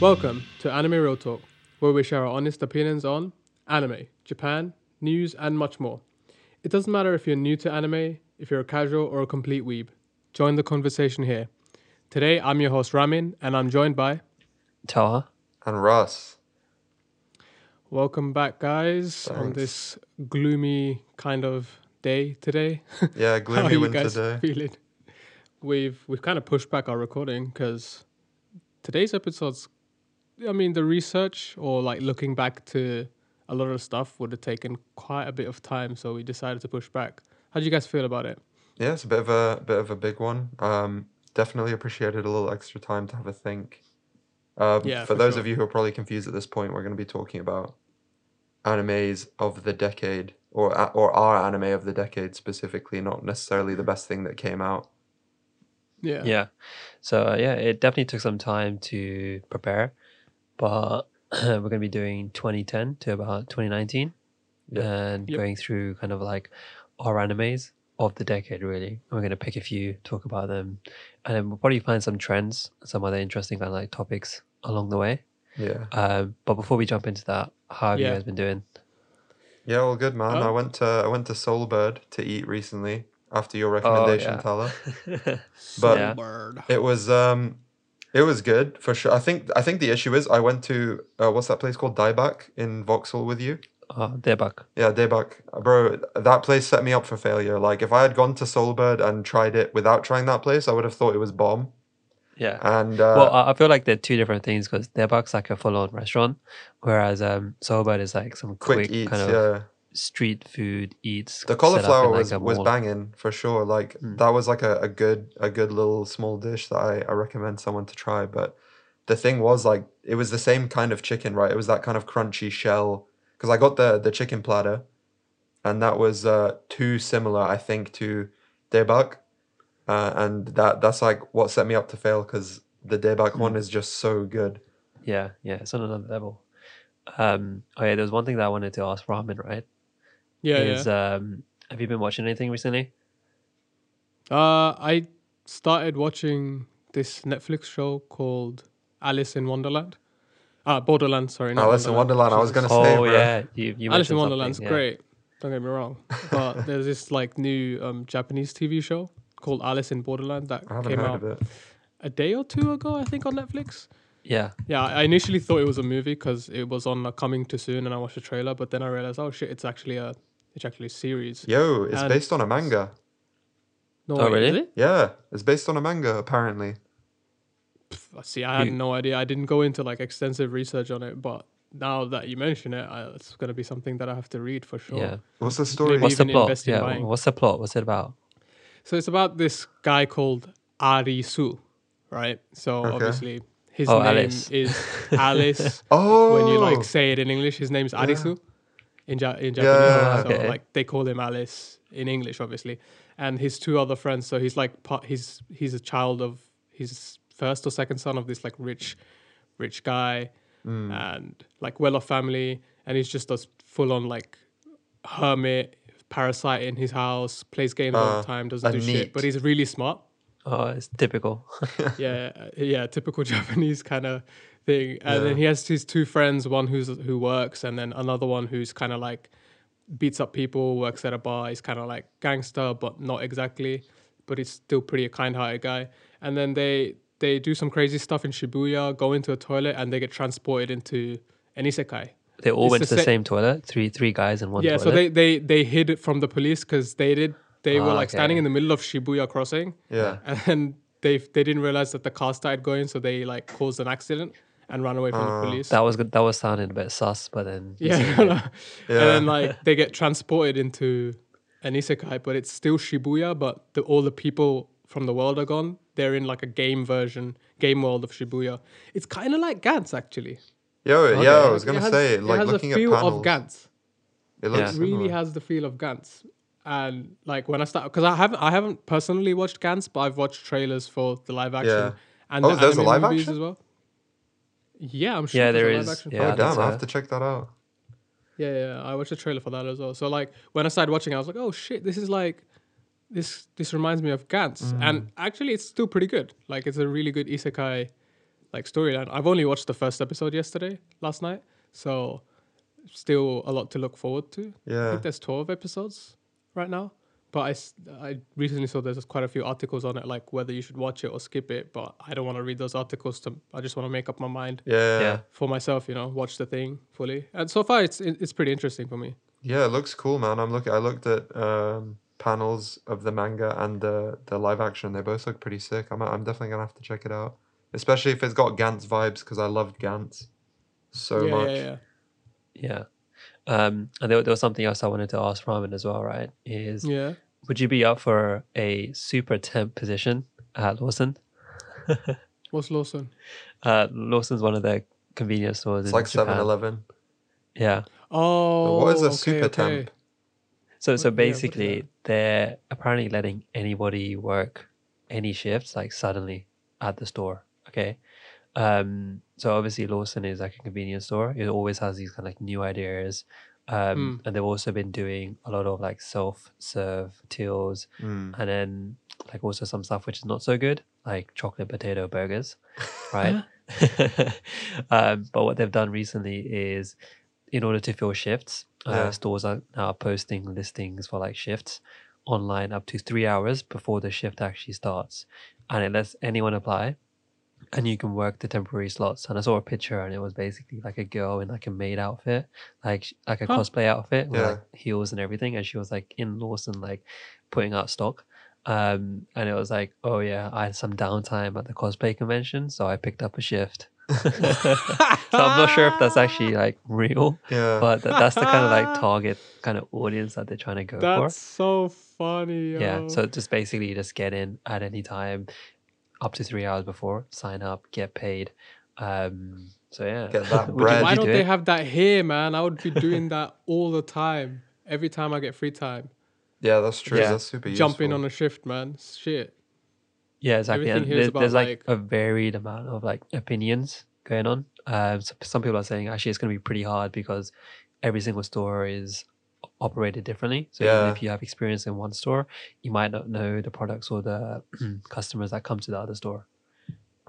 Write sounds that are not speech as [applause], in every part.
Welcome to Anime Real Talk, where we share our honest opinions on anime, Japan, news, and much more. It doesn't matter if you're new to anime, if you're a casual or a complete weeb. Join the conversation here. Today, I'm your host Ramin, and I'm joined by. Taha. And Russ. Welcome back, guys, on this gloomy kind of day today. Yeah, [laughs] How are gloomy you winter guys day. feeling? We've we've kind of pushed back our recording because today's episode's. I mean, the research or like looking back to a lot of stuff would have taken quite a bit of time, so we decided to push back. How do you guys feel about it? Yeah, it's a bit of a bit of a big one. Um, definitely appreciated a little extra time to have a think. Um, Yeah, for for those sure. of you who are probably confused at this point, we're going to be talking about animes of the decade, or or our anime of the decade specifically, not necessarily the best thing that came out. Yeah. Yeah. So uh, yeah, it definitely took some time to prepare, but [clears throat] we're going to be doing 2010 to about 2019 and Yep. going through kind of like our animes of the decade really. And we're going to pick a few, talk about them, and then we'll probably find some trends, some other interesting kind of like topics along the way. Yeah, Um, but before we jump into that, how have Yeah. you guys been doing? yeah, all good, man. Oh. I went to I went to Soulbird to eat recently after your Oh, recommendation, yeah. Tala. [laughs] But- Yeah. It was um, it was good for sure. I think I think the issue is I went to uh, what's that place called Dieback in Vauxhall with you. Oh, they're. Yeah, Dieback, bro. That place set me up for failure. Like if I had gone to Soulbird and tried it without trying that place, I would have thought it was bomb. Yeah. And uh, well, I I feel like they're two different things because Debak's like a full-on restaurant, whereas um, Soulbird is like some quick, quick, eats, kind of yeah. Street food eats. The cauliflower in, like, was was banging for sure. Like Mm. that was like a, a good a good little small dish that I, I recommend someone to try. But the thing was like it was the same kind of chicken, right? It was that kind of crunchy shell. Because I got the the chicken platter, and that was uh, too similar, I think, to debak, uh, and that that's like what set me up to fail. Because the debak Mm. one is just so good. Yeah, yeah, it's on another level. Um, oh yeah, there's one thing that I wanted to ask Ramen, right? Yeah, is yeah. um, have you been watching anything recently? Uh, I started watching this Netflix show called Alice in Wonderland. Ah, Borderland. Sorry, not Alice in Wonderland. I was gonna say, Oh bro. yeah, you, you Alice in mentioned Wonderland's yeah. great. Don't get me wrong, but [laughs] there's this like new um, Japanese TV show called Alice in Borderland that came out a day or two ago, I think, on Netflix. Yeah, Yeah, I initially thought it was a movie because it was on uh, coming too soon, and I watched the trailer. But then I realized, oh shit, it's actually a it's actually a series. Yo, it's And- based on a manga. No, Oh, really? it? Yeah, it's based on a manga apparently. Pff, See, I had You- no idea. I didn't go into like extensive research on it, but now that you mention it, I, it's going to be something that I have to read for sure. yeah. What's the story? Maybe What's the plot? Yeah, buying. what's the plot? What's it about? So it's about this guy called Arisu, right? So Okay. obviously His Oh, name Alice. is [laughs] Alice. Oh, When you like say it in English, his name's Arisu in, ja- in Japanese. Yeah. So Okay. like they call him Alice in English, obviously. And his two other friends. So he's like part. He's he's a child of his first or second son of this like rich, rich guy, Mm. and like well-off family. And he's just a full on like hermit, parasite in his house, plays games all Uh, the time, doesn't a do shit, but he's really smart Oh, it's typical. [laughs] yeah, yeah, typical [laughs] Japanese kind of thing. And then he has his two friends, one who's who works, and then another one who's kind of like beats up people, works at a bar. He's kind of like gangster, but not exactly. But he's still pretty a kind-hearted guy. And then they they do some crazy stuff in Shibuya, go into a toilet, and they get transported into an isekai. They all It's went the to the sa- same toilet. Three three guys in one yeah, toilet. so they they they hid it from the police because they did they were Ah, like standing in the middle of Shibuya crossing. Yeah. [laughs] And they they didn't realize that the car started going, so they like caused an accident and ran away from the police. that was good. That was sounding a bit sus, but then [laughs] you yeah, [laughs] and then like they get transported into an isekai, but it's still Shibuya, but the, all the people from the world are gone. They're in like a game version, game world of Shibuya. It's kind of like Gantz actually. Yo, yeah, I was It gonna has- say, it like has looking a feel at panels, of Gantz. it looks Yeah. It really similar. has the feel of Gantz. And like when I start, because I haven't, I haven't personally watched Gantz, but I've watched trailers for the live action Yeah. and Oh, the there's a live movies action? as well. Yeah, I'm sure. Yeah, there's there a live is. action. Yeah, oh damn, I have to check that out. Yeah, yeah, I watched a trailer for that as well. So like when I started watching, I was like, oh shit, this is like this. This reminds me of Gantz, Mm. and actually, it's still pretty good. Like it's a really good isekai like storyline. I've only watched the first episode yesterday, last night, so still a lot to look forward to. Yeah, I think there's twelve episodes right now. But I, I recently saw there's quite a few articles on it, like whether you should watch it or skip it. But I don't want to read those articles. To I just want to make up my mind Yeah, Yeah. for myself. You know, watch the thing fully. And so far, it's it's pretty interesting for me. Yeah, it looks cool, man. I'm looking. I looked at um, panels of the manga and the the live action. They both look pretty sick. I'm I'm definitely gonna have to check it out, especially if it's got Gantz vibes because I loved Gantz so yeah, much. yeah, yeah. Yeah. Um, and there, there was something else I wanted to ask Ramen as well, right? Is Yeah. would you be up for a super temp position at Lawson? [laughs] What's Lawson? Uh, Lawson's one of the convenience stores. It's in like Japan. 7-Eleven. Yeah. Oh, what is a okay, super okay. temp? So so What- yeah, what's basically, they're apparently letting anybody work any shifts like suddenly at the store. Okay. Um. So obviously, Lawson is like a convenience store. It always has these kind of like new ideas. Um, and they've also been doing a lot of like self-serve tills, Mm. and then like also some stuff which is not so good, like chocolate potato burgers, right? [laughs] [laughs] um, but what they've done recently is, in order to fill shifts, uh, Yeah. stores are now posting listings for like shifts online up to three hours before the shift actually starts, and it lets anyone apply. And you can work the temporary slots. And I saw a picture, and it was basically like a girl in like a maid outfit, like like a Huh. cosplay outfit with Yeah. like heels and everything. And she was like in Lawson, like putting out stock. Um, and it was like, oh yeah, I had some downtime at the cosplay convention, so I picked up a shift. [laughs] so I'm not sure if that's actually like real, Yeah. but th- that's the kind of like [laughs] target kind of audience that they're trying to go That's for. That's so funny. Yo. Yeah, so just basically just get in at any time, up to three hours before, sign up, get paid. Um, so yeah, Get that [laughs] bread. why don't do they it? have that here, man? I would be doing that [laughs] all the time. Every time I get free time, yeah, that's true. Yeah. That's super jump in useful. on a shift, man. Shit. Yeah, exactly. Everything And here is there's, about, there's like, like- a varied amount of like opinions going on. Um, so some people are saying actually it's going to be pretty hard because every single store is operated differently. So Yeah. even if you have experience in one store, you might not know the products or the [clears throat] customers that come to the other store,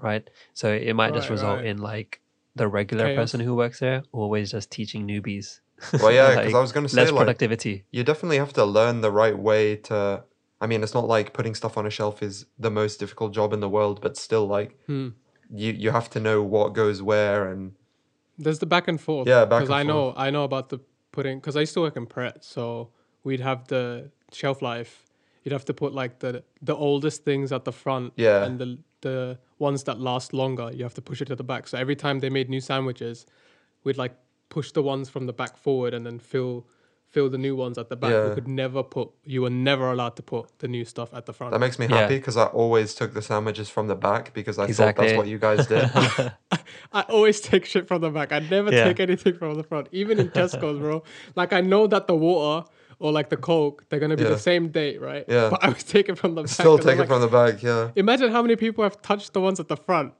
right? So it might just result right. in like the regular Chaos. person who works there always just teaching newbies. Well, [laughs] yeah, 'cause Like, I was gonna say less like productivity. you definitely have to learn the right way to. I mean, it's not like putting stuff on a shelf is the most difficult job in the world, but still, like Hmm. you you have to know what goes where and There's the back and forth. Yeah, back Because and I know, I know about the putting. Because I used to work in Pret, so we'd have the shelf life. You'd have to put like the the oldest things at the front. Yeah. And the the ones that last longer, you have to push it to the back. So every time they made new sandwiches, we'd like push the ones from the back forward and then fill fill the new ones at the back. Yeah. We could never put. You were never allowed to put the new stuff at the front. That makes me happy because I always took the sandwiches from the back because I thought that's what you guys did. [laughs] [laughs] I always take shit from the back. I never Yeah. take anything from the front, even in Tesco's, bro. Like I know that the water or like the Coke, they're gonna be Yeah. the same date, right? Yeah. But I was taking from the back. Still 'cause I'm take it like, from the back, yeah. Imagine how many people have touched the ones at the front.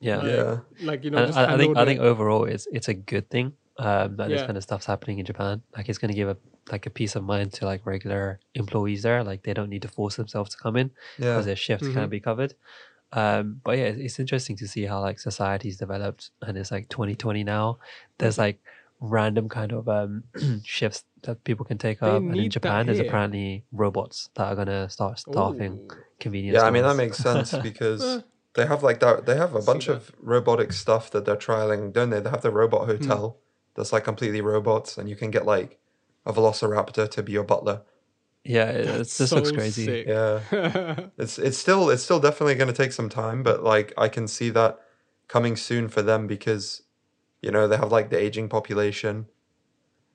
Yeah. Like, Yeah. Like you know, just I, I think handled I think overall it's it's a good thing um, that this kind of stuff's happening in Japan. Like it's going to give a like a peace of mind to like regular employees there. Like they don't need to force themselves to come in Yeah. because their shifts Mm-hmm. can't be covered. Um, but yeah, it's, it's interesting to see how like society's developed, and it's like 2020 now. There's like random kind of um, [clears throat] shifts that people can take They up, and in Japan, there's apparently robots that are gonna start staffing Ooh. convenience. Yeah, I mean that makes sense [laughs] because they have like that. They have a bunch of robotic stuff that they're trialing, don't they? They have the robot Hmm. hotel that's like completely robots, and you can get like a Velociraptor to be your butler. yeah, it, it's, this looks crazy. sick. Yeah, [laughs] it's it's still it's still definitely going to take some time, but like I can see that coming soon for them because you know they have like the aging population.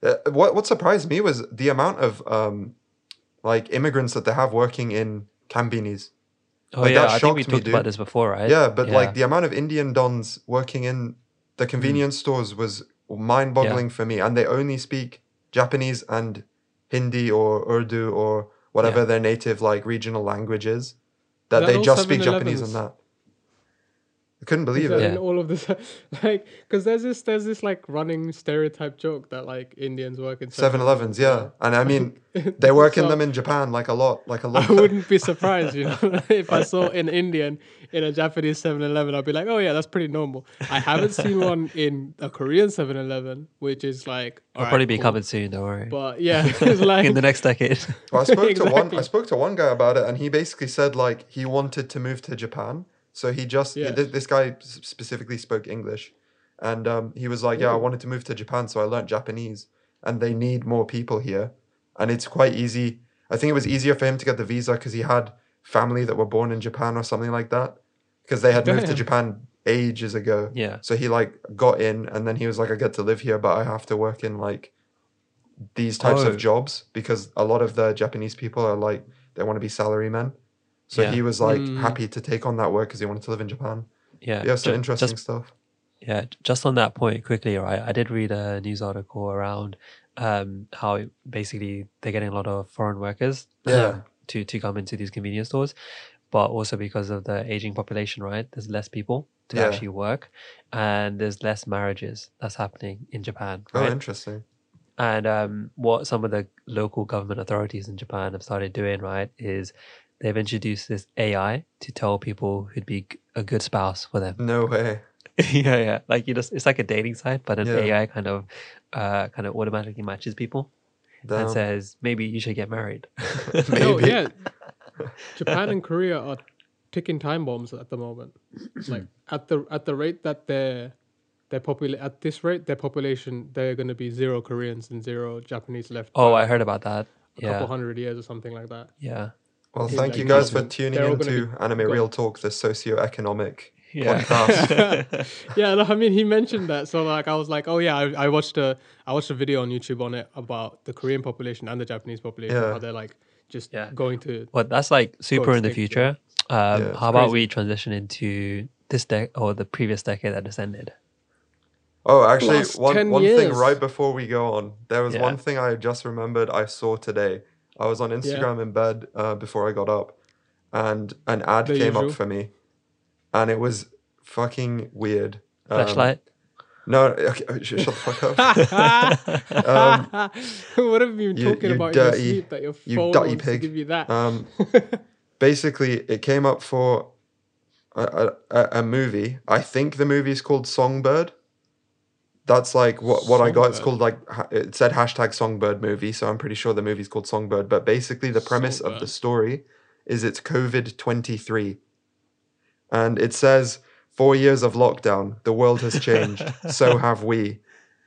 Uh, what what surprised me was the amount of um like immigrants that they have working in konbinis. Oh Like, yeah, that I think we shocked me, talked about this before, right? Yeah, but like the amount of Indian dons working in the convenience stores was mind-boggling for me, and they only speak Japanese and Hindi or Urdu or whatever Yeah. their native like regional language is. That That they just speak Japanese 7-Elevens? and that. I couldn't believe it. in all of this, [laughs] like, because there's this there's this like running stereotype joke that like Indians work in 7-Elevens, yeah, and I mean [laughs] they work in them in Japan like a lot, like a lot. I wouldn't be surprised, you know, [laughs] if I saw an Indian in a Japanese 7-Eleven, I'd be like, oh yeah, that's pretty normal. I haven't seen [laughs] one in a Korean 7-Eleven, which is like, I'll alright, probably be cool. coming soon. Don't worry. But yeah, [laughs] it's like in the next decade. Well, I spoke to one. I spoke to one guy about it, and he basically said like he wanted to move to Japan, so he just Yeah. th- this guy specifically spoke English, and um, he was like, "Yeah, I wanted to move to Japan, so I learned Japanese, and they need more people here, and it's quite easy. I think it was easier for him to get the visa because he had family that were born in Japan or something like that, because they had moved to Japan ages ago. Yeah. So he like got in, and then he was like, "I get to live here, but I have to work in like." these types Oh. of jobs because a lot of the Japanese people are like they want to be salarymen. So Yeah. he was like Mm. happy to take on that work because he wanted to live in Japan. yeah, Yeah, some ju- interesting just stuff. Yeah, just on that point quickly, right? I did read a news article around um, how basically they're getting a lot of foreign workers Yeah. To to come into these convenience stores, but also because of the aging population, right? There's less people to Yeah. actually work, and there's less marriages that's happening in Japan, Oh, interesting. And um, what some of the local government authorities in Japan have started doing, right, is they've introduced this AI to tell people who'd be a good spouse for them. No way. [laughs] yeah, yeah. Like you just, it's like a dating site, but an Yeah. AI kind of, uh, kind of automatically matches people Damn. and says maybe you should get married. [laughs] [laughs] Maybe. No, yeah. [laughs] Japan and Korea are ticking time bombs at the moment. Like at the at the rate that their their popula- at this rate their population they're going to be zero Koreans and zero Japanese left. oh, I heard about that. a couple hundred years or something like that. yeah, Well, thank you guys for tuning all gonna into Anime gone. Real Talk, the socio-economic yeah. podcast. [laughs] yeah, no, I mean he mentioned that, so like I was like, oh yeah, I, I watched a I watched a video on YouTube on it about the Korean population and the Japanese population, Yeah. how they're like just Yeah. going to. Well, that's like super in the future. Um, Yeah, it's how about crazy. we transition into this decade or the previous decade that just ended? Oh, actually, Last one 10 one thing right before we go on, there was Yeah. one thing I just remembered I saw today. I was on Instagram in bed uh, before I got up, and an ad The came usual. up for me, and it was fucking weird. Um, Fleshlight. No, okay, uh, shut the fuck up. [laughs] Um, what have you been you- talking you about dirty- in your sleep that your you phone dirty wants pig. to give you that? Um, [laughs] basically, it came up for a, a, a- a movie. I think the movie is called Songbird. That's like what what I got. It's called like it said hashtag Songbird movie, so I'm pretty sure the movie's called Songbird. But basically, the premise of the story is it's COVID twenty three, and it says four years of lockdown, the world has changed, [laughs] so have we.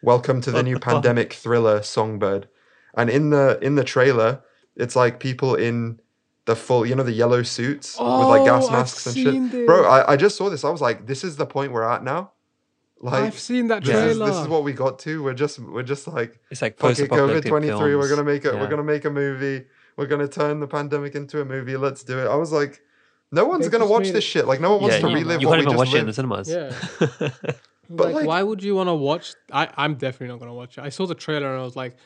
Welcome to the What new the pandemic thriller Songbird, and in the in the trailer, it's like people in the full, you know, the yellow suits with like gas Oh, I've masks and seen shit. Bro. I, I just saw this. I was like, this is the point we're at now. Like I've seen that this is, trailer. this is what we got to. We're just we're just like It's like fuck it, COVID post-apocalyptic twenty three. We're gonna make it. Yeah. We're gonna make a movie. We're gonna turn the pandemic into a movie. Let's do it. I was like, no one's gonna watch this it- shit. Like no one wants yeah, to you, relive you what can't we even just watch it in the lived. cinemas. Yeah. [laughs] But, like, like- why would you want to watch? I, I'm definitely not gonna watch it. I saw the trailer and I was like,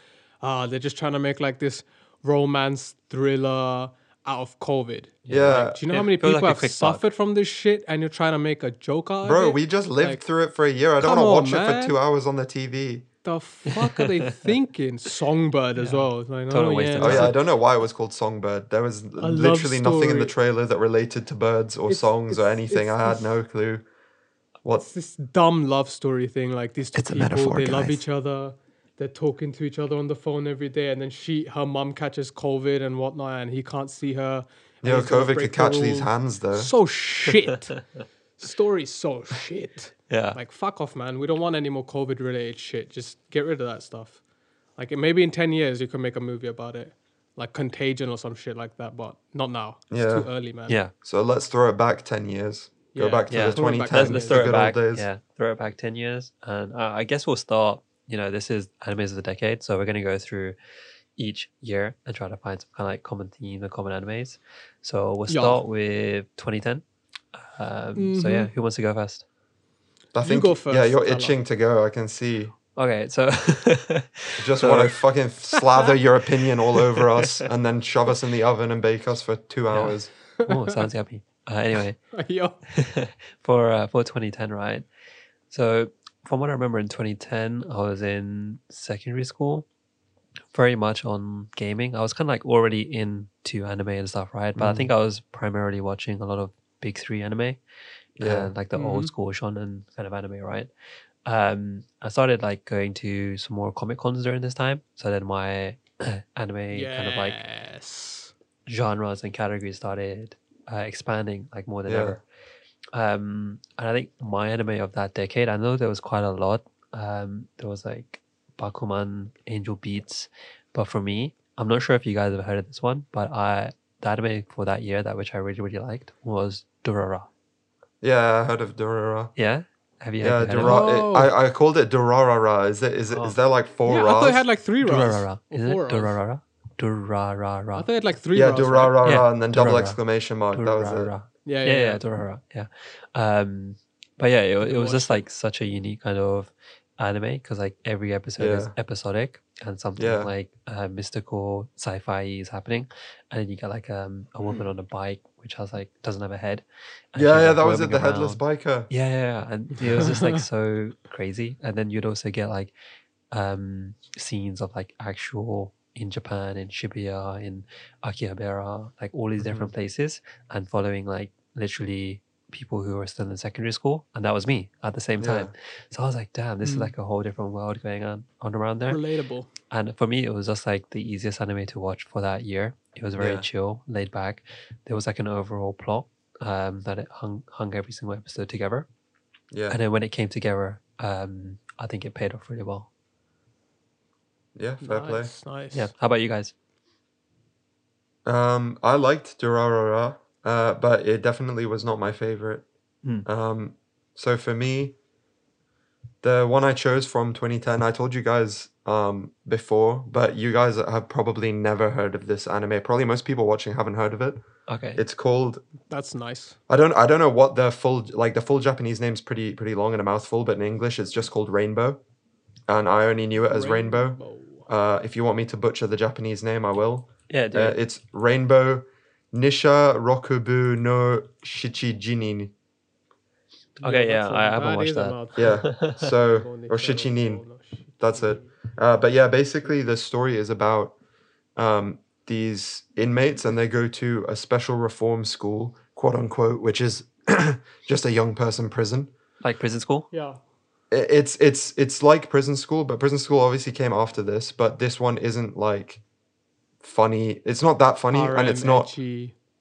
ah, they're just trying to make like this romance thriller out of COVID. Yeah. Like, do you know It how many feels people like a have quick buck. suffered from this shit and you're trying to make a joke out of it, Bro, we just lived Like, through it for a year. I don't come want to on, watch it man. for two hours on the TV. The fuck are they [laughs] thinking? Songbird as well. Like, Total oh, waste yeah, of Oh yeah, I don't know why it was called Songbird. There was love literally nothing in the trailer that related to birds or It's- songs or anything. I had no clue. What? It's this dumb love story thing. Like these two It's a people, metaphor, they love each other. They're talking to each other on the phone every day, and then she, her mum, catches COVID and whatnot, and he can't see her. and Yo, COVID break could the catch these hands though. So shit. [laughs] Story so shit. Yeah. Like fuck off, man. We don't want any more COVID related shit. Just get rid of that stuff. Like maybe in ten years you can make a movie about it, like Contagion or some shit like that. But not now. It's Yeah. too early, man. yeah. So let's throw it back ten years. Go Yeah. back to Yeah. the Throw 2010s, Let's, let's the throw it good back. old days. Yeah, throw it back 10 years. And uh, I guess we'll start, you know, this is animes of the decade. So we're going to go through each year and try to find some kind of like common theme or common animes. So we'll Yeah. start with 2010. Um, So yeah, who wants to go first? I You think go yeah, you're itching to go. I can see. Okay, so [laughs] Just So- want to fucking slather [laughs] your opinion all over us and then shove us in the oven and bake us for two hours. [laughs] oh, sounds yummy. Uh, anyway, for uh, for 2010, right? So from what I remember in 2010, I was in secondary school, very much on gaming. I was kind of like already into anime and stuff, right? But I think I was primarily watching a lot of big three anime, Yeah. and like the old school shonen kind of anime, right? Um, I started like going to some more comic cons during this time, so then my [clears throat] anime kind of like genres and categories started uh, expanding like more than Yeah. ever. Um, and I think my anime of that decade, I know there was quite a lot. Um, there was like Bakuman, Angel Beats, but for me, I'm not sure if you guys have heard of this one, but I the anime for that year that which I really really liked was Durara. Yeah, I heard of Durara. Yeah, have you? Yeah, have you heard Dura- Oh. it, I, I called it Durarara. Is it is it is Oh. there like four Yeah, I thought it had like three it? Ras. Durarara, or isn't it? four Ras. Durarara, Durarara. I thought it had like three yeah, Ras, right? Durarara Yeah, and then double exclamation mark. That was it. Durarara. Yeah, yeah, yeah, yeah, Durarara, yeah. Um, but yeah, it, it was just like such a unique kind of anime because like every episode is episodic and something Yeah. like uh, mystical sci-fi is happening, and then you get like um, a Mm. woman on a bike which has like doesn't have a head. Yeah, yeah, like, that was it. The headless biker. Yeah, yeah, yeah, and [laughs] it was just like so crazy. And then you'd also get like um scenes of like actual in Japan, in Shibuya, in Akihabara, like all these different places, and following like literally people who were still in secondary school, and that was me at the same Yeah. time. So I was like, damn, this is Mm. like a whole different world going on on around there. Relatable. And for me, it was just like the easiest anime to watch for that year. It was very Yeah. chill, laid back. There was like an overall plot um, that it hung hung every single episode together. Yeah, And then when it came together, um, I think it paid off really well. yeah, fair play. nice, nice. Yeah. How about you guys? Um, I liked Durarara, uh, but it definitely was not my favorite. Hmm. Um, so for me, the one I chose from 2010, I told you guys um before, but you guys have probably never heard of this anime. Probably most people watching haven't heard of it. Okay. It's called That's nice. I don't I don't know what the full like the full Japanese name's pretty pretty long and a mouthful, but in English it's just called Rainbow, and I only knew it as Rainbow. Uh, if you want me to butcher the Japanese name, I will. yeah, dude. Uh, it's Rainbow Nisha Rokubu no Shichijinin. okay, yeah, that's a I haven't watched either that. Yeah. [laughs] So Go or Nisha, Shichinin. Rokubo, no Shichinin. That's it. Uh, but yeah, basically the story is about um, these inmates and they go to a special reform school, quote unquote, which is [clears throat] just a young person prison. like prison school? Yeah. It's it's it's like prison school, but prison school obviously came after this. But this one isn't like funny. It's not that funny, and it's not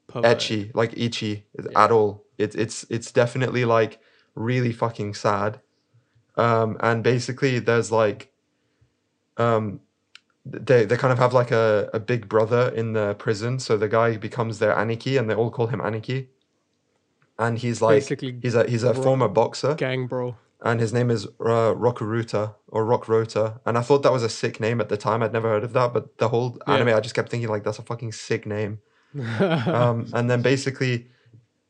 pervert. ecchi like ichi at all. It's it's it's definitely like really fucking sad. Um, and basically there's like, um, they they kind of have like a, a big brother in the prison, so the guy becomes their Aniki, and they all call him Aniki. And he's like Basically he's a he's a bro- former boxer. Gang bro. And his name is uh, Rokuruta or Rockrota, and I thought that was a sick name at the time. I'd never heard of that, but the whole Yeah. anime, I just kept thinking like that's a fucking sick name. [laughs] um, and then basically,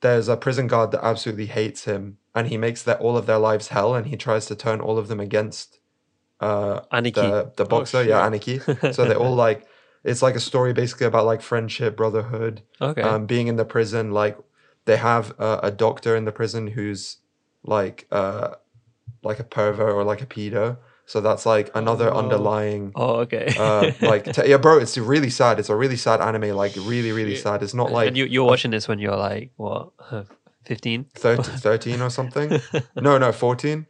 there's a prison guard that absolutely hates him, and he makes that all of their lives hell, and he tries to turn all of them against uh, Aniki. the the boxer, yeah, Aniki. [laughs] So they're all like, it's like a story basically about like friendship, brotherhood, Okay. um, being in the prison. Like they have a, a doctor in the prison who's like uh, like a pervert or like a pedo. So that's like another no. underlying oh, okay. uh, [laughs] like t- yeah, bro. It's really sad. It's a really sad anime. Like really, really Shit. sad. It's not like and you, you're watching this when you're like, what, [laughs] 15? 13, [laughs] 13 or something. no, no, fourteen.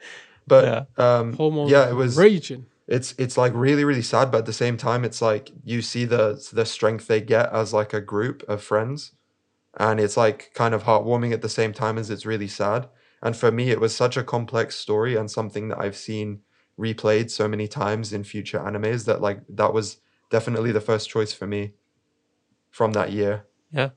But um, Hormones yeah, it was. raging. It's it's like really really sad, but at the same time, it's like you see the the strength they get as like a group of friends, and it's like kind of heartwarming at the same time as it's really sad. And for me, it was such a complex story and something that I've seen replayed so many times in future animes that like that was definitely the first choice for me from that year. Yeah.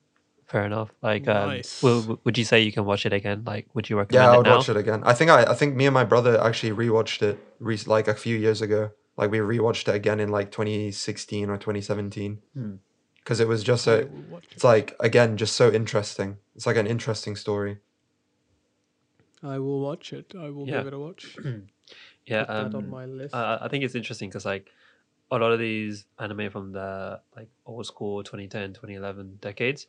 Fair enough. Like, um, Nice. will, w- would you say you can watch it again? Like, would you recommend Yeah, I would now? watch it again. I think I, I think me and my brother actually rewatched it re- like a few years ago. Like we rewatched it again in like 2016 or 2017 Hmm. because it was just so. It's like again just so interesting. It's like an interesting story. I will watch it. I will Yeah. give it a watch. [clears throat] Yeah. Put that on um, my list. uh, I think it's interesting because like a lot of these anime from the like old school 2010, 2011 decades,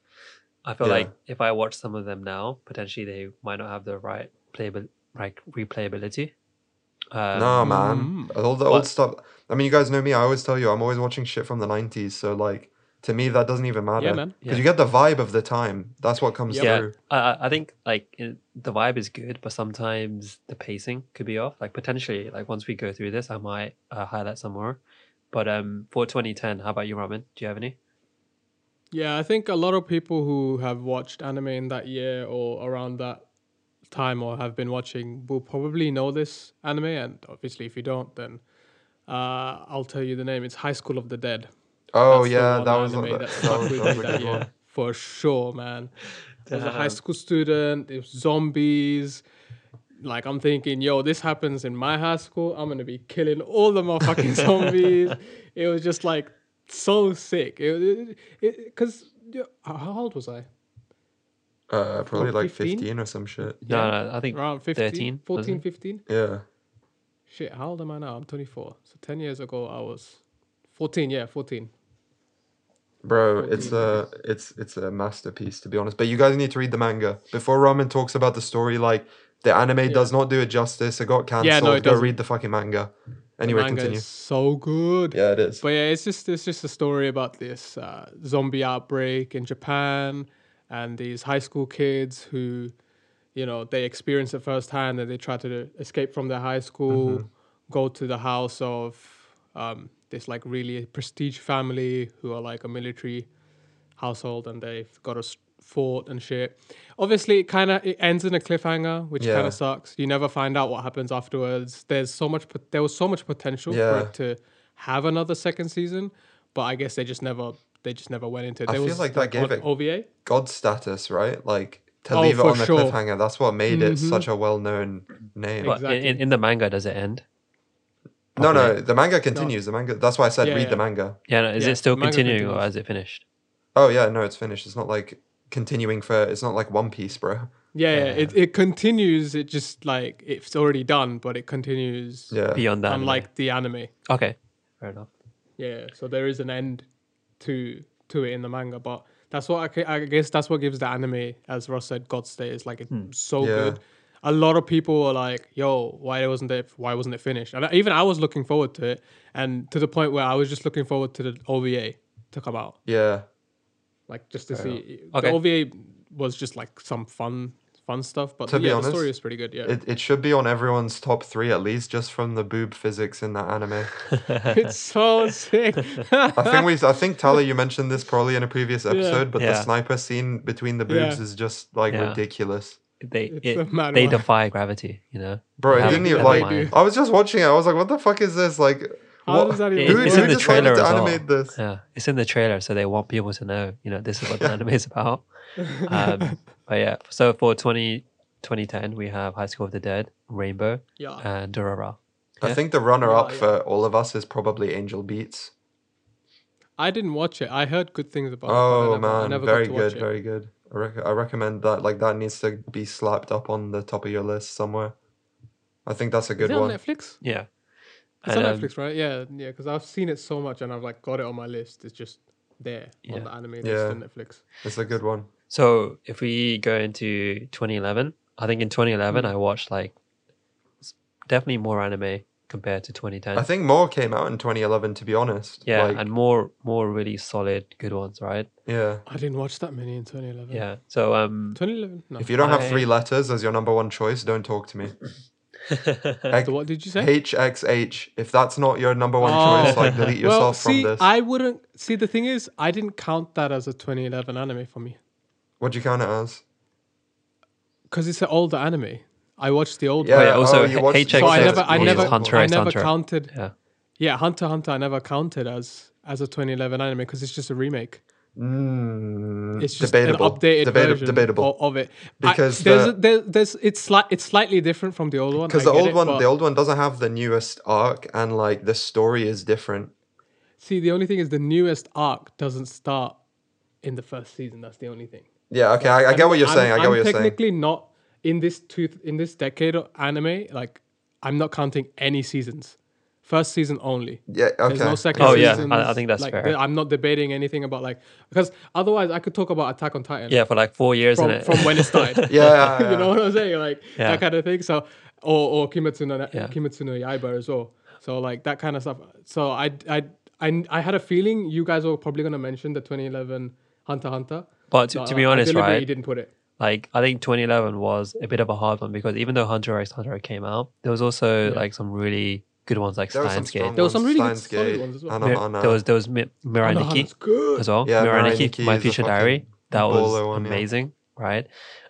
I feel Yeah. like if I watch some of them now, potentially they might not have the right playable like replayability. Um, no man, mm. all the But- old stuff. I mean, you guys know me. I always tell you, I'm always watching shit from the 90s. So like to me, that doesn't even matter. man. Because Yeah. you get the vibe of the time. That's what comes yeah, through. I, I- I think like it, the vibe is good, but sometimes the pacing could be off. Like potentially, like once we go through this, I might uh, highlight some more. But um, for 2010, how about you, Ramen? Do you have any? Yeah, I think a lot of people who have watched anime in that year or around that time or have been watching will probably know this anime. And obviously, if you don't, then uh, I'll tell you the name. It's High School of the Dead. Oh That's yeah, that was, anime that, that that stuck was, with that was me a that good year one. for sure, man. As a high school student, it was zombies. Like I'm thinking, yo, this happens in my high school. I'm gonna be killing all the motherfucking [laughs] zombies. It was just like so sick. It because how old was I? Uh, probably like 15? 15 or some shit. No, no, I think Around 15, 13, 14, 15. Yeah. Shit, how old am I now? I'm 24. So 10 years ago, I was 14. Yeah, 14. Bro, it's 14. a it's it's a masterpiece to be honest. But you guys need to read the manga before Ramen talks about the story. Like the anime does not do it justice. It got cancelled. Yeah, no, Go doesn't. read the fucking manga. Anyway, manga continue. is so good. Yeah, it is. But yeah, it's just it's just a story about this uh, zombie outbreak in Japan and these high school kids who, you know, they experience it firsthand and they try to escape from their high school, go to the house of um, this like really prestige family who are like a military household and they've got a s- fort and shit. Obviously, it kind of it ends in a cliffhanger, which kind of sucks. You never find out what happens afterwards. There's so much. pot- There was so much potential Yeah. for it to have another second season, but I guess they just never. They just never went into it. I There feel was like that gave it- OVA. God status, right? Like to Oh, leave it on the sure. cliffhanger. That's what made it Mhm. such a well-known name. But in, in, in the manga, does it end? No, no, the manga continues. The manga. That's why I said Yeah, read yeah. the manga. Yeah, no, is Yeah, it still the manga continuing or continues. has it finished? Oh yeah, no, it's finished. It's not like continuing for. It's not like One Piece, bro. Yeah, yeah. Yeah. It it continues. It just like it's already done, but it continues. Yeah. Beyond that. Unlike the anime. Okay, fair enough. Yeah, so there is an end to to it in the manga, but that's what I, ca- I guess that's what gives the anime, as Ross said, God stays like it's hmm. so Yeah. good. A lot of people were like, "Yo, why wasn't it? Why wasn't it finished?" And even I was looking forward to it, and to the point where I was just looking forward to the OVA to come out, Yeah. like just to see. Okay. The OVA was just like some fun, fun stuff, but To be honest, the story is pretty good. Yeah, It, it should be on everyone's top three at least, just from the boob physics in that anime. [laughs] [laughs] it's so sick. I think we, I think Tala, you mentioned this probably in a previous episode, but the sniper scene between the boobs Yeah. is just like Yeah. ridiculous, They it, they one. defy gravity, you know. bro. It didn't even like. they. I was just watching it. I was like, what the fuck is this? Like, How what- does that even It- who, work? it's who in the trailer to as well. this? Yeah, it's in the trailer, so they want people to know, you know, this is what the [laughs] anime is about. Um, but yeah, so for 20, 2010, we have High School of the Dead, Rainbow, Yeah. and Durara. I think the runner up Yeah, yeah. for all of us is probably Angel Beats. I didn't watch it. I heard good things about it. Oh never- I man, never got very to watch good, it. very good. I, rec- I recommend that. Like that needs to be slapped up on the top of your list somewhere. I think that's a Is good it on one. Netflix? Yeah. It's And, on um, Netflix, right? Yeah, yeah. Because I've seen it so much, and I've like got it on my list. It's just there Yeah. on the anime list Yeah. on Netflix. It's a good one. So if we go into 2011, I think in 2011 Hmm. I watched like s- definitely more anime compared to 2010. I think more came out in 2011. To be honest. yeah, Like, and more more really solid good ones, right? yeah. I didn't watch that many in 2011. Yeah. So um 2011. No. If you don't have three letters as your number one choice, don't talk to me. So [laughs] what did you say? HXH. If that's not your number one Oh. choice, like delete [laughs] yourself well, from this. I wouldn't see. The thing is, I didn't count that as a 2011 anime for me What'd you count it as? because it's an older anime. I watched the old Yeah, oh, one. yeah, also oh, you watched- HX so I X never, I never, Hunter I x never Hunter. counted. Yeah. Yeah, Hunter Hunter. I never counted as as a 2011 anime because it's just a remake. Mm, It's just debatable. an updated Debata- version debatable. o- of, it. Because I, there's, the- a, there, there's it's slight it's slightly different from the old one. Because the old it, one, the old one doesn't have the newest arc, and like the story is different. see the only thing is the newest arc doesn't start in the first season. That's the only thing. Yeah, okay, I, I get what you're I'm- saying. I get I'm what you're saying. technically not in this two in this decade of anime. Like I'm not counting any seasons. First season only. Yeah, okay. There's no second Oh, yeah, seasons. I- I think that's like, fair. I'm not debating anything about like because otherwise I could talk about Attack on Titan. Yeah, for like 4 years From, in it. from when it started. [laughs] Yeah, [laughs] you yeah. know what I'm saying? Like Yeah. that kind of thing. So or or Kimetsu no Yeah. Kimetsu no Yaiba as well. So like that kind of stuff. So I I I I had a feeling you guys were probably gonna mention the 2011 Hunter Hunter. But to, So to be honest, deliberately right? didn't put it. Like I think 2011 was a bit of a hard one because even though Hunter x Hunter came out, there was also like some really good ones like There were Steins Gate. There was some ones, really good Steins solid Gate, ones as well. Hana Mir- Hana. there was there was Mi- Mirai Hunter x Nikki Hunter's good. as well. Yeah, Mirai Mirai Nikki, Nikki My is Future Diary. That was baller one, yeah. amazing, right?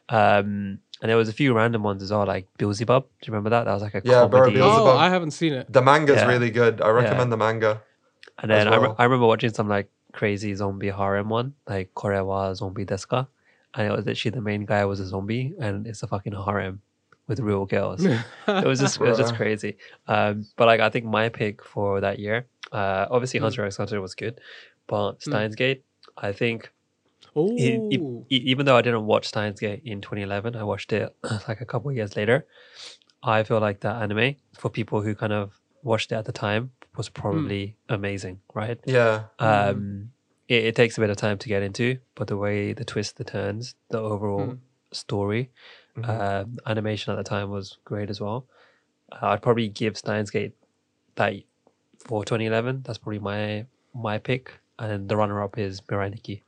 Um, and there was a few random ones as well, like Beelzebub. Do you remember that? That was like a Yeah, bro, comedy. Beelzebub. Oh, I haven't seen it. the manga's Yeah. really good. I recommend the manga. And then as I, re- I remember watching some like crazy zombie harem one, like Kore wa Zombie Desu ka. And it was literally the main guy was a zombie and it's a fucking harem with real girls. [laughs] it was just it was just crazy. Um, but like I think my pick for that year, uh, obviously Mm. Hunter x Hunter was good, but Steins Gate, I think e- e- even though I didn't watch Steins Gate in 2011, I watched it [clears throat] like a couple of years later. I feel like that anime for people who kind of watched it at the time was probably amazing, right? Yeah, Um, it, it takes a bit of time to get into, but the way the twist, the turns, the overall story, um, animation at the time was great as well. Uh, I'd probably give Steins Gate that for 2011. That's probably my my pick, and the runner up is Mirai Nikki.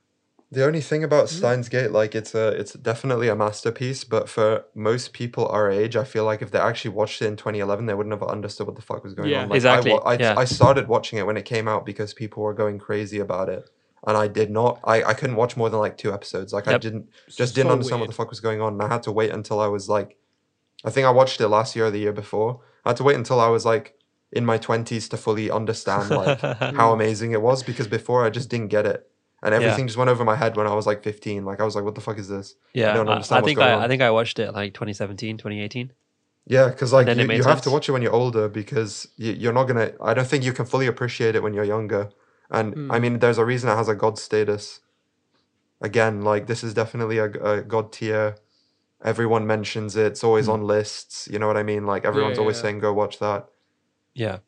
The only thing about Steins Gate, like it's a, it's definitely a masterpiece. But for most people our age, I feel like if they actually watched it in 2011, they wouldn't have understood what the fuck was going Yeah. on. Like, Exactly, I, I, yeah. I started watching it when it came out because people were going crazy about it, and I did not. I, I couldn't watch more than like two episodes. Like I didn't just didn't so understand what the fuck was going on, and I had to wait until I was like, I think I watched it last year or the year before. I had to wait until I was like in my 20s to fully understand like [laughs] how amazing it was because before I just didn't get it. And everything just went over my head when I was like 15. Like I was like, what the fuck is this? Yeah, don't I, understand I what's think I, on. I think I watched it like 2017, 2018. Yeah, because like you, you have to watch it when you're older because you, you're not gonna. I don't think you can fully appreciate it when you're younger. And I mean, there's a reason it has a god status. Again, like this is definitely a, a god tier. Everyone mentions it. It's always on lists. You know what I mean? Like everyone's yeah, always yeah. saying, "Go watch that." Yeah.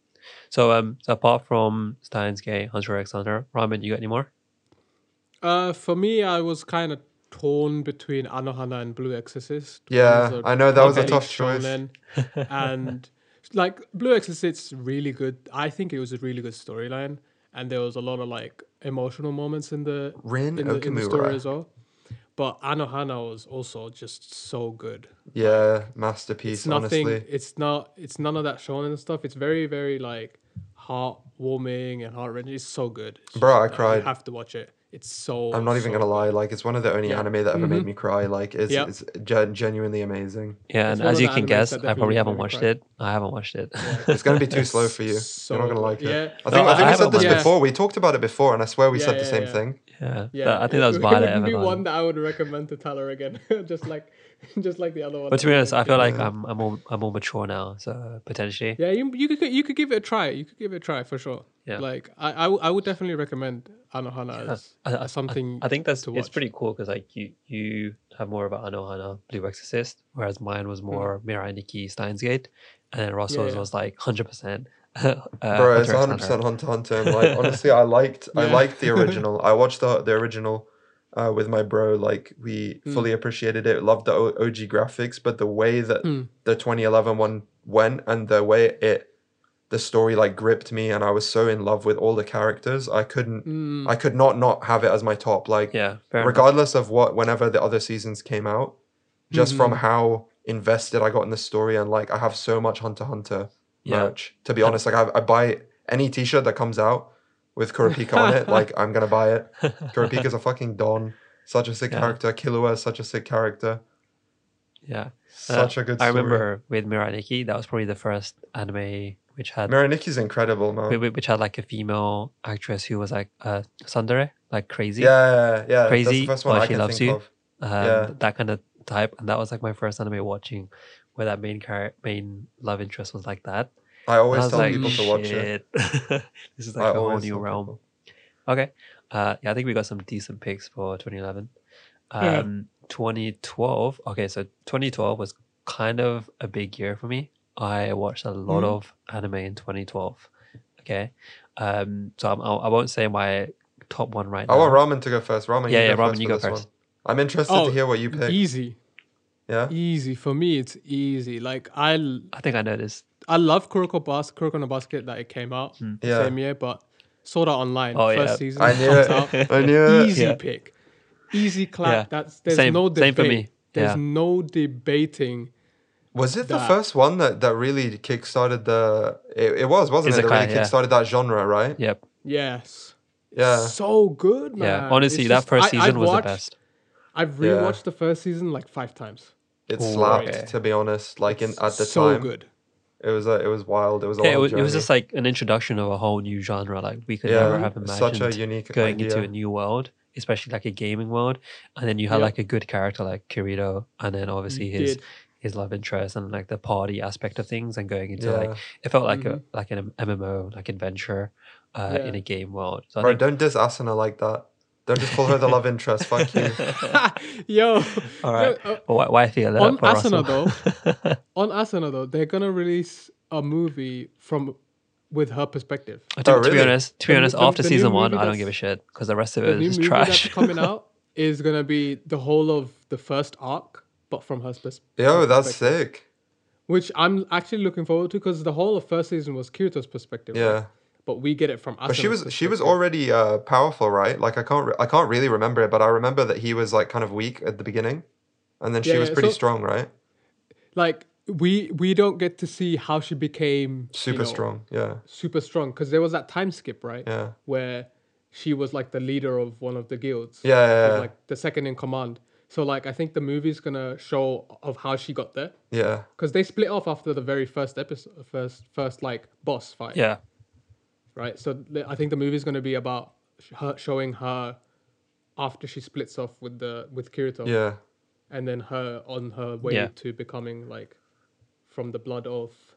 So um, so apart from Steins Gate, Hunter x Hunter, Ramen, you got any more? Uh, for me, I was kind of torn between Anohana and Blue Exorcist. Yeah, I know that was a tough choice. [laughs] and like Blue Exorcist's really good. I think it was a really good storyline, and there was a lot of like emotional moments in the Rin in the, in the story as well. But Anohana was also just so good. Yeah, masterpiece. It's nothing. honestly, It's not. It's none of that shonen stuff. It's very, very like heartwarming and heart wrenching. It's so good. It's Bro, I cried. You have to watch it. It's so. I'm not even so gonna lie, like it's one of the only Yeah. anime that ever made Mhm. me cry. Like it's Yeah. it's gen- genuinely amazing. Yeah, It's and as you can guess, I probably haven't watched cry. it. I haven't watched it. [laughs] It's gonna be too slow for you. So You're not gonna like it. Yeah. I think No, I I think I, said this watched before. We talked about it before, and I swear we Yeah, said the yeah, same yeah. thing. Yeah, Yeah, I think that was [laughs] it, Violet it would be one that I would recommend to Tyler again, [laughs] just like, [laughs] just like the other one. But to be honest, I feel like I'm I'm more I'm more mature now, so potentially. yeah, you, you could you could give it a try. You could give it a try for sure. Yeah. Like I I, w- I would definitely recommend Anohana as, I, I- as something. I think that's to it's pretty cool because like you you have more of an Anohana Blue Exorcist, whereas mine was more Mirai Nikki Steins Gate, and then Russell's Hmm. yeah. was like hundred percent. Uh, Bro, it's 100 Hunter x Hunter. percent Hunter Hunter. And like [laughs] honestly, I liked I liked the [laughs] original. I watched the the original uh, with my bro. Like we Mm. fully appreciated it. Loved the OG graphics, but the way that Mm. the 2011 one went and the way it the story like gripped me and I was so in love with all the characters. I couldn't Mm, I could not not have it as my top. Like Yeah, fair enough. regardless of what whenever the other seasons came out just from Mhm. how invested i got in the story and like i have so much hunter hunter Yeah. merch to be honest like I, I buy any t-shirt that comes out with kurapika on it [laughs] like i'm gonna buy it kurapika's a fucking don such a sick Yeah. character killua is such a sick character yeah. Uh, such a good I remember with Mirai Nikki, that was probably the first anime which had Mirai Nikki's incredible man whi- whi- which had like a female actress who was like uh tsundere, like crazy. yeah yeah yeah that's Crazy, the first one i she can loves think you. of um, Yeah. that kind of type, and that was like my first anime watching, where that main char- main love interest was like that. i always I tell like, people to watch it [laughs] this is like a whole always new realm. people. Okay, uh, yeah, I think we got some decent picks for 2011. Yeah. Um, 2012. Okay, so 2012 was kind of a big year for me. I watched a lot Mhm. of anime in 2012. Okay, um, so I'm, I I won't say my top one right i now. I want ramen to go first ramen Yeah, you yeah, go Ramen, first you go this one. first. i'm interested Oh, to hear what you pick easy, yeah easy for me. It's easy. Like I. I think I know this. I love Kuroko Bas Kuroko no Basket that it came out Hmm. Yeah. same year, but Sword Art Online Oh, first yeah. season i knew comes it out. [laughs] i knew it easy Yeah. pick, easy clap. Yeah. That's there's Same- no same for me. There's Yeah. no debating. Was it the first one that, that really kickstarted the? It, it was, wasn't it? That Isekai, really yeah. kickstarted that genre, right? Yep. Yes. Yeah. So good, man. Yeah. Honestly, It's that just- first I- season I've was watched- the best. I've Yeah. rewatched the first season like five times. It slapped, okay. to be honest. Like in at the so time, good. it was a, it was wild. It was a Yeah, it was, it was just like an introduction of a whole new genre. Like we could Yeah, never have imagined such a unique going idea. into a new world, especially like a gaming world. And then you had Yeah. like a good character like Kirito, and then obviously You his did. his love interest and like the party aspect of things, and going into Yeah. like it felt like Mhm. a like an MMO like adventure uh, in a game world. So I Bro, think, don't diss Asuna like that. Don't just call her the love interest. Fuck you. [laughs] Yo. all right. yo, uh, But why, why feel that [laughs] on for Russell? Asuna though, on Asuna though, they're gonna release a movie from with her perspective. to, Oh, to be honest, to be The- honest, the- after the new season one, I don't give a shit because the rest of The it new is movie trash. that's coming [laughs] out is gonna be the whole of the first arc, but from her perspective. Yo, that's sick. Which I'm actually looking forward to because the whole of first season was Kirito's perspective. right? Yeah, But we get it from Asuna's but she was she was already uh, powerful, right? Like I can't re- I can't really remember it, but I remember that he was like kind of weak at the beginning, and then she Yeah, was yeah, pretty so- strong, right? like we we don't get to see how she became you Super know, strong. Yeah, super strong because there was that time skip right yeah, where she was like the leader of one of the guilds yeah, yeah. Yeah. like the second in command so like i think the movie's gonna show of how she got there yeah. because they split off after the very first episode first first like boss fight yeah, right so i think the movie is gonna be about her showing her after she splits off with the with kirito Yeah, and then her on her way Yeah. to becoming like from the blood oath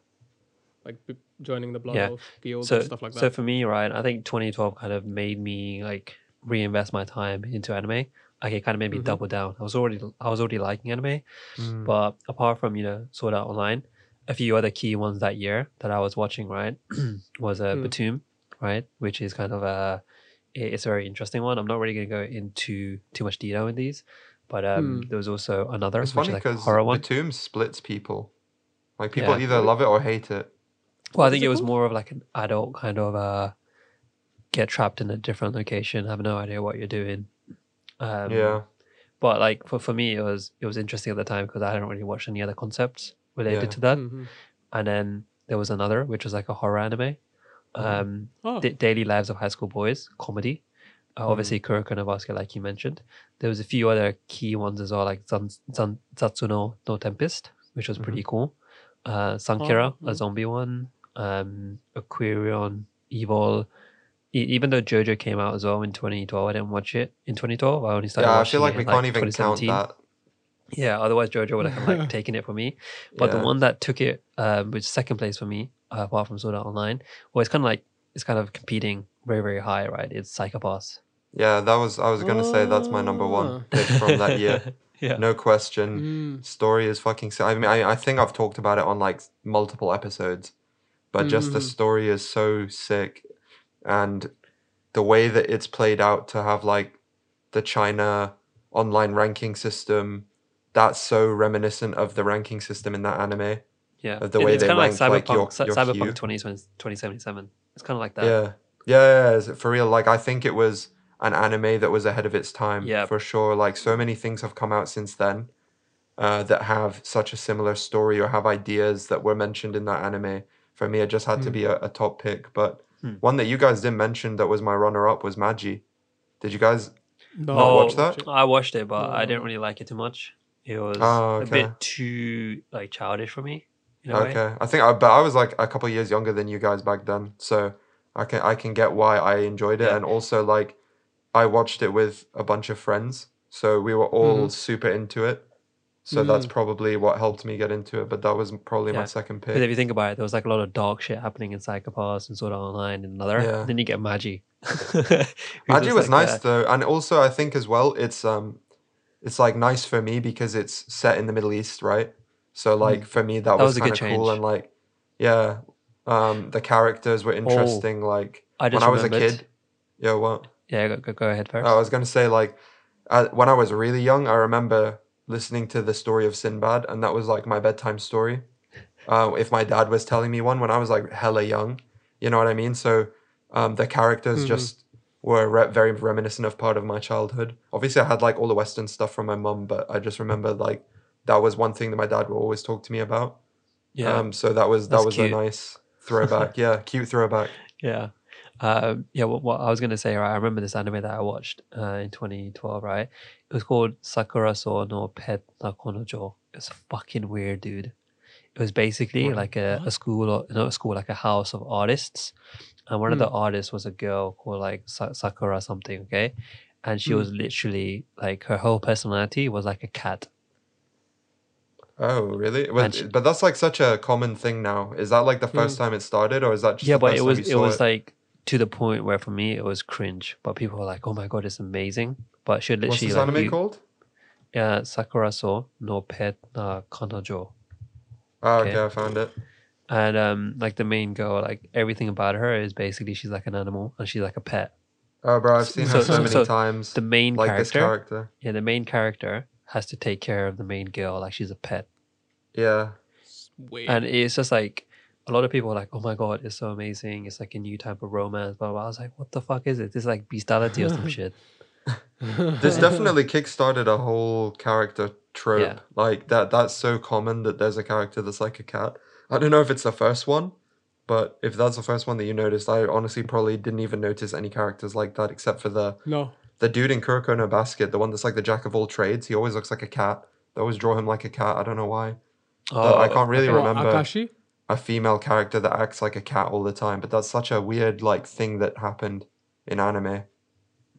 like b- joining the blood Yeah. oath guild so and stuff like that so for me, right, I think 2012 kind of made me like reinvest my time into anime. Like it kind of made me Mhm. double down. I was already I was already liking anime, Mm. but apart from you know Sword Art Online, a few other key ones that year that I was watching right [clears throat] was uh, Hmm. Btooom, right, which is kind of a it's a very interesting one. I'm not really going to go into too much detail in these, but um, Hmm. there was also another it's which funny is like a because horror the one. tomb splits people. Like people Yeah. either love it or hate it. Well, I think it it was more of like an adult kind of uh get trapped in a different location, have no idea what you're doing. Um, yeah, But like for, for me, it was it was interesting at the time because I hadn't really watched any other concepts related Yeah. to that. Mhm. And then there was another, which was like a horror anime, um, oh Da- Daily Lives of High School Boys comedy. Uh, obviously, Kuroko no Basket, like you mentioned. There was a few other key ones as well, like Zan, Zan, Zetsuen no Tempest, which was pretty cool. Uh, Sankarea, Oh, a zombie one. Um, Aquarion, Evol. E- even though JoJo came out as well in 2012, I didn't watch it in 2012. I only started watching. Yeah, I feel like we in, can't even count 2017. that. Yeah, otherwise Jojo would have like [laughs] taken it for me. But the one that took it, um, which is second place for me, uh, apart from Sword Art Online, well, it's kind of like it's kind of competing very very high, right? It's Psycho-Pass. Yeah, that was I was gonna say that's my number one pick from that year. [laughs] yeah. No question. Mm. Story is fucking. si- I mean, I, I think I've talked about it on like multiple episodes, but just the Mhm. story is so sick, and the way that it's played out to have like the China online ranking system, that's so reminiscent of the ranking system in that anime. Yeah, of the It- way it's they kind of like rank, like, your- Cyberpunk, Cy- your Cyberpunk hue. 2020 2077. It's kind of like that. Yeah. Yeah, yeah, yeah, for real. Like I think it was an anime that was ahead of its time. Yep. For sure. Like so many things have come out since then uh, that have such a similar story or have ideas that were mentioned in that anime. For me, it just had to be a, a top pick. But Hmm. one that you guys didn't mention that was my runner up was Magi. Did you guys No, Not watch that? I watched it, but I didn't really like it too much. It was Oh, a bit too like childish for me. A way. Okay, I think I but I was like a couple years younger than you guys back then, so I can I can get why I enjoyed it, Yeah. and also like I watched it with a bunch of friends, so we were all Mhm. super into it. So that's Mm. probably what helped me get into it. But that was probably my Yeah. second Because if you think about it, there was like a lot of dog shit happening in Psycho-Pass and Sword Art Online and another. Yeah. Then you get Magi. [laughs] Magi was nice though, and also I think as well it's um it's like nice for me because it's set in the Middle East, right? So like for me that, Mm. That was, was kind of cool and like yeah, um the characters were interesting. like I when I was a kid, yeah, what? Yeah, go, go, go ahead first. I was gonna say like, uh, when I was really young, I remember listening to the story of Sinbad, and that was like my bedtime story. Uh, if my dad was telling me one when I was like hella young, you know what I mean. So, um, the characters Mhm. just were re- very reminiscent of part of my childhood. Obviously, I had like all the Western stuff from my mum, but I just remember like that was one thing that my dad would always talk to me about. yeah, Um, so that was that That's was cute. a nice throwback. [laughs] yeah, cute throwback. yeah, um, yeah. What, what I was gonna say, right? I remember this anime that I watched uh, in 2012. Right, it was called Sakura So no Pet na Kanojo. It's fucking weird, dude. It was basically What? like a, a school, or not a school, like a house of artists, and one of the hmm. artists was a girl called like Sa- Sakura something. Okay, and she Hmm. was literally like her whole personality was like a cat. Oh, really? Well, she- but that's like such a common thing now. Is that like the hmm. first time it started, or is that just yeah, but it was it was like to the point where for me it was cringe. But people were like, "Oh my god, it's amazing!" But she What's literally this like anime you- called? Yeah, Sakura so no pet uh, na kanojo. Oh, okay. Okay. I found it. And um like the main girl, like everything about her is basically she's like an animal and she's like a pet. Oh, bro, I've seen her So- so, many so times. The main like this character, character. yeah, the main character has to take care of the main girl like she's a pet. Yeah. Wait. And it's just like a lot of people are like, "Oh my god, it's so amazing! It's like a new type of romance." Blah blah. blah. I was like, "What the fuck is it? This is like bestiality or some [laughs] shit." This definitely kickstarted a whole character trope. Yeah. Like that. That's so common that there's a character that's like a cat. I don't know if it's the first one, but if that's the first one that you noticed, I honestly probably didn't even notice any characters like that except for the no. the dude in Kuroko no Basket, the one that's like the jack of all trades. He always looks like a cat. They always draw him like a cat. I don't know why. But I can't really What, remember Akashi? a female character that acts like a cat all the time. But that's such a weird like thing that happened in anime.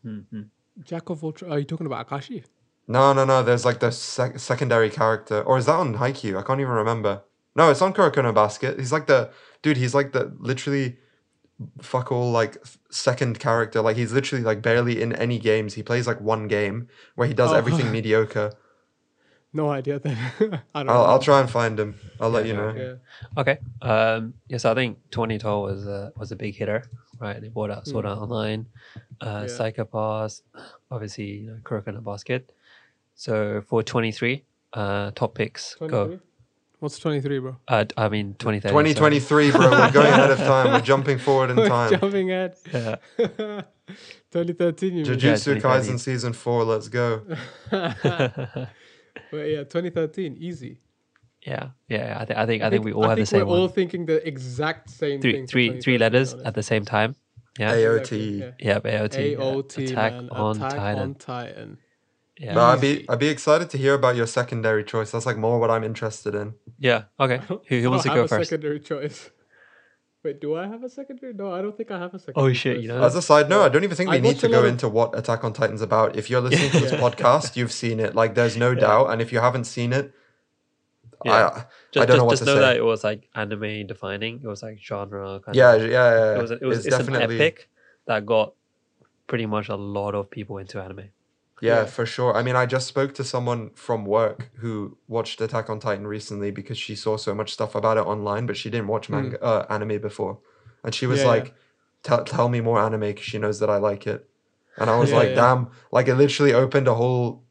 Mhm. Jack of all tra- Are you talking about Akashi? No, no, no. There's like the sec- secondary character, or is that on Haikyuu? I can't even remember. No, it's on Kuroko no Basket. He's like the dude. He's like the literally fuck all like second character. Like he's literally like barely in any games. He plays like one game where he does Oh. everything [laughs] mediocre. No idea then. [laughs] I don't I'll, know. I'll try and find him. I'll let you know. Yeah. Okay. Um. Yes, I think Twenty 2012 was a was a big hitter, right? They brought out Sword Art Online, uh, Yeah. Psycho-Pass, obviously you know, Kuroko no Basket. So for 23, uh, top picks 23? go. What's 23, bro? Uh, I mean 2030. sorry. 2023, bro. We're going ahead of time. We're jumping forward in We're time. Jumping ahead. [laughs] Yeah. [laughs] 2013, you mean? Jujutsu 2030. Kaisen season four. Let's go. [laughs] Wait, yeah, 2013, easy. yeah, yeah. I think I think I think we all have the think same We're all thinking the exact same Three thing. three three letters at the same time. Yeah. AOT. Yeah. Yeah, but AOT. yeah. AOT, Attack man. on Attack Titan. on Titan. Yeah. But I'd be I'd be excited to hear about your secondary choice. That's like more what I'm interested in. yeah. Okay. [laughs] Who, who wants to don't go have a first? secondary choice. Wait, do I have a secondary? No, I don't think I have a Oh, shit, you know As a side note, I don't even think we I need to go of- into what Attack on Titan's about. If you're [laughs] listening to this podcast, you've seen it. Like, there's no doubt. And if you haven't seen it, Yeah. I Just, I don't just, know what just to know say. that it was like anime defining. It was like genre kind yeah, of. yeah, yeah, yeah. It was, it was it's it's definitely an epic that got pretty much a lot of people into anime. Yeah, Yeah. for sure. I mean, I just spoke to someone from work who watched Attack on Titan recently because she saw so much stuff about it online, but she didn't watch manga uh, anime before, and she was. Yeah, yeah. like, "Tell tell me more anime," because she knows that I like it, and I was Yeah, like, yeah. "Damn!" Like it literally opened a whole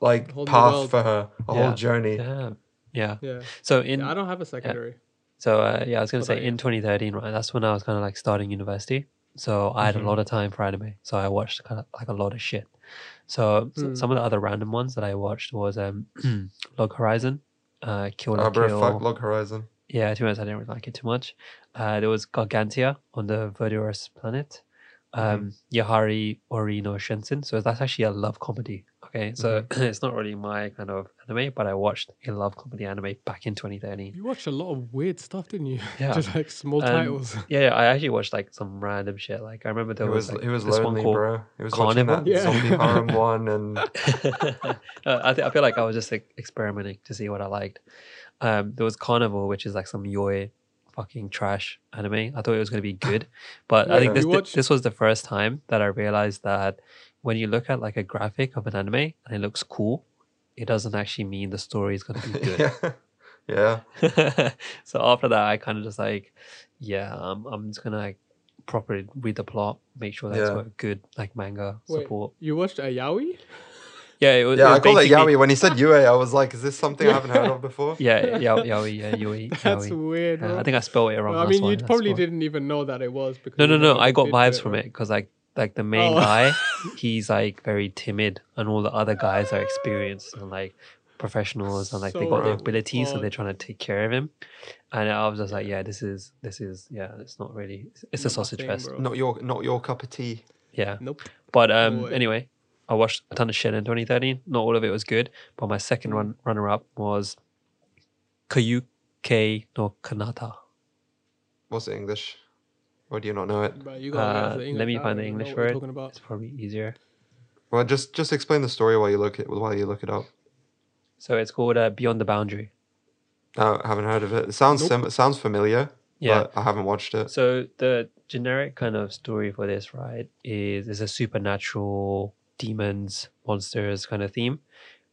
like Whole path for her, a Yeah. whole journey. Yeah. Yeah. Yeah. So in yeah, I don't have a secondary. So uh, yeah, I was gonna What say in 2013, right? That's when I was kind of like starting university. So I had Mhm. a lot of time for anime. So I watched kind of like a lot of shit. So, so Hmm. some of the other random ones that I watched was um, [clears throat] Log Horizon, uh, Kill la Ah, bro, Kill. fuck Log Horizon. Yeah, to be honest, I didn't really like it too much. Uh, there was Gargantia on the Verdurous planet. Um, Yahari Ore no Seishun. So that's actually a love comedy. Okay, so [clears throat] it's not really my kind of anime, but I watched a love comedy anime back in 2013. You watched a lot of weird stuff, didn't you? [laughs] Yeah. Just like small Um, titles. [laughs] Yeah, yeah, I actually watched like some random shit. Like I remember there He was was like, he was this one lonely, called bro. It was Karneval? watching that Yeah. zombie harem [laughs] one, and uh, I, th- I feel like I was just like experimenting to see what I liked. Um, there was Karneval, which is like some yoi fucking trash anime. I thought it was going to be good, but I think this You thi- this was the first time that I realized that when you look at like a graphic of an anime and it looks cool, it doesn't actually mean the story is going to be [laughs] good. yeah, yeah. [laughs] so after that, I kind of just like, yeah, I'm, I'm just gonna like properly read the plot, make sure that's Yeah. got good like manga Wait, support. you watched a yaoi? Yeah, it was. Yeah, it was I call it basically- Yaoi. When he said Yue, I was like, is this something I haven't heard of before? [laughs] Yeah, yeah, yaoi, yeah, yoi, That's yaoi. weird. Yeah, bro. I think I spelled it wrong. Well, I mean, you probably didn't even know that it was because No, no, no. I got vibes it, from right? it because like like the main Oh. guy, [laughs] he's like very timid, and all the other guys are experienced and like professionals, and like they got the abilities, and they're trying to take care of him. And I was just like, yeah, this is this is yeah, it's not really. It's, it's a Not my sausage thing, fest. bro. Not your not your cup of tea. Yeah. Nope. But um, way. anyway, I watched a ton of shit in 2013. Not all of it was good, but my second Mm. run runner up was Kyoukai no Kanata. What's it English? Or do you not know it? But you Uh, answer the let me find the English know for it. about. It's probably easier. Well, just just explain the story while you look it while you look it up. So it's called uh, Beyond the Boundary. I haven't heard of it. It sounds Nope. sim- sounds familiar, Yeah. but I haven't watched it. So the generic kind of story for this, right, is is a supernatural demons, monsters kind of theme.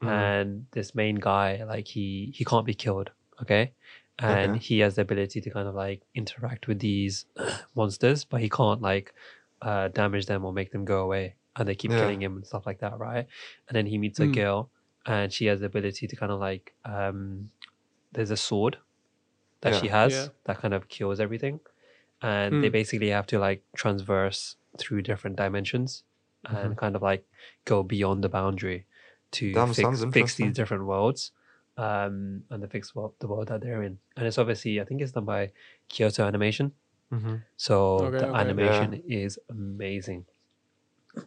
Mhm. And this main guy, like he he can't be killed, okay? And Okay. he has the ability to kind of like interact with these [clears throat] monsters, but he can't like uh damage them or make them go away. And they keep Yeah. killing him and stuff like that, right? And then he meets a Hmm. girl and she has the ability to kind of like um there's a sword that Yeah. she has Yeah. that kind of kills everything and they Hmm. basically have to like transverse through different dimensions Mm-hmm. and kind of like go beyond the boundary to Damn, fix, fix these different worlds um and the fix what the world that they're in and it's obviously i think it's done by kyoto animation hmm so Okay, the okay. animation is amazing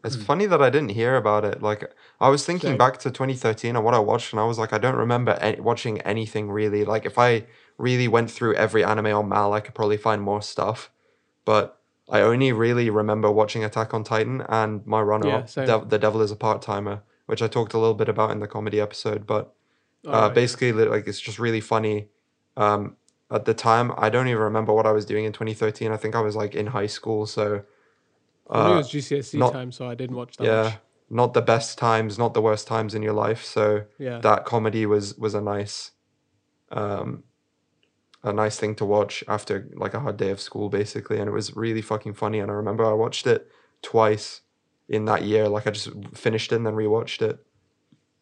It's funny that I didn't hear about it. Like I was thinking Same. back to 2013 and what I watched, and I was like, I don't remember any- watching anything really. Like if I really went through every anime on Mal, I could probably find more stuff. But I only really remember watching Attack on Titan and my runner Yeah, up, same. Dev- The Devil is a Part Timer, which I talked a little bit about in the comedy episode. But uh, Alright. basically, like it's just really funny. Um, at the time, I don't even remember what I was doing in 2013. I think I was like in high school, so. Me, it uh, was GCSE not- time, so I didn't watch that yeah much. not the best times not the worst times in your life so Yeah. that comedy was was a nice um a nice thing to watch after like a hard day of school basically and it was really fucking funny and i remember i watched it twice in that year like i just finished it and then rewatched it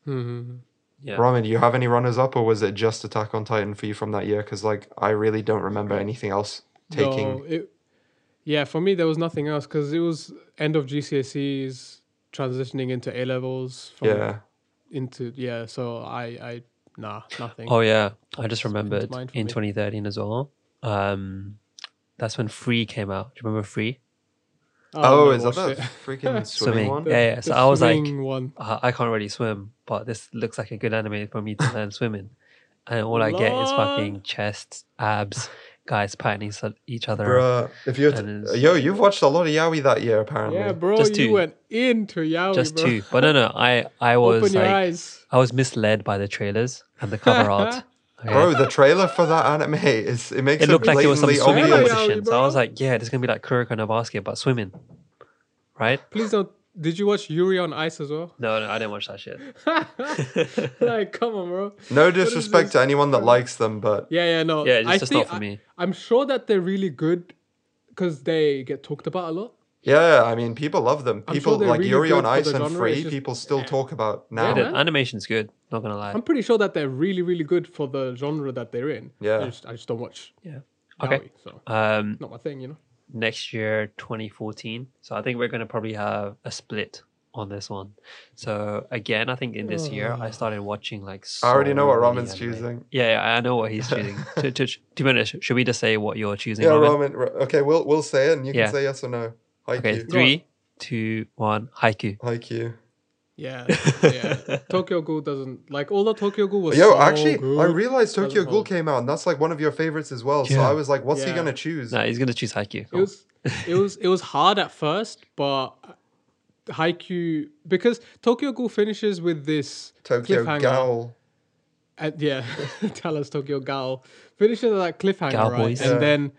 Mm Mhm. Yeah Ramen, do you have any runners up or was it just attack on titan for you from that year because like i really don't remember anything else taking No, it, yeah, for me there was nothing else because it was end of GCSEs, transitioning into A levels. Yeah Into yeah, so I I nah nothing. oh yeah i just remembered in me. 2013 as well um that's when free came out do you remember free Oh, never is that the freaking [laughs] swimming Swimming. one? Yeah, yeah. The So I was like, swimming one. uh, I can't really swim, but this looks like a good anime for me to learn swimming. And all I get is fucking Lord. chests, abs, guys patting each o- each other. Bruh, if you're And t- it's- yo, you've watched a lot of Yaoi that year apparently. Yeah, bro, Just you two. went into Yaoi, Just bro. two. But no, no, I, I [laughs] was Open your like, eyes. I was misled by the trailers and the cover art. [laughs] okay? Bro, the trailer for that anime is it makes it looked like it was some blatantly swimming obvious. obvious. competition. So I was like, yeah, there's gonna be like Kuroko no Basket, but swimming, right? Please don't. Did you watch Yuri on Ice as well? No, no, I didn't watch that shit. [laughs] like, come on, bro. No disrespect to anyone that likes them, but Yeah, yeah, no. Yeah, it's I just think not for me. I, am sure that they're really good because they get talked about a lot. Yeah, I mean, people love them. I'm People sure they're like really Yuri on for Ice the and genre, Free. it's just- people still yeah. talk about Yeah, now. The man. animation's good. Not gonna lie. I'm pretty sure that they're really, really good for the genre that they're in. Yeah. I just, I just don't watch. Yeah. Yaoi, Okay. so Um, not my thing, you know. next year 2014 so i think we're going to probably have a split on this one so again i think in this year i started watching like I already know what so many Ramen's anime. choosing. yeah, yeah i know what he's [laughs] choosing to, to, to be honest should we just say what you're choosing Yeah, Ramen? Ramen. Ra- Okay, we'll we'll say it, and you Yeah. can say yes or no. Haikyuu. okay three two one Haikyuu Haikyuu. Yeah, [laughs] yeah. Tokyo Ghoul doesn't like although Tokyo Ghoul was Yo, so actually, I realized Tokyo doesn't Ghoul hold. came out, and that's like one of your favorites as well. So I was like, what's he gonna choose? no he's going to choose Haikyuu It was it was it was hard at first, but Haikyuu because Tokyo Ghoul finishes with this Tokyo cliffhanger. Ghoul. And, yeah, [laughs] tell us Tokyo Gal finishes with that cliffhanger, Gal right? boys. And Yeah. then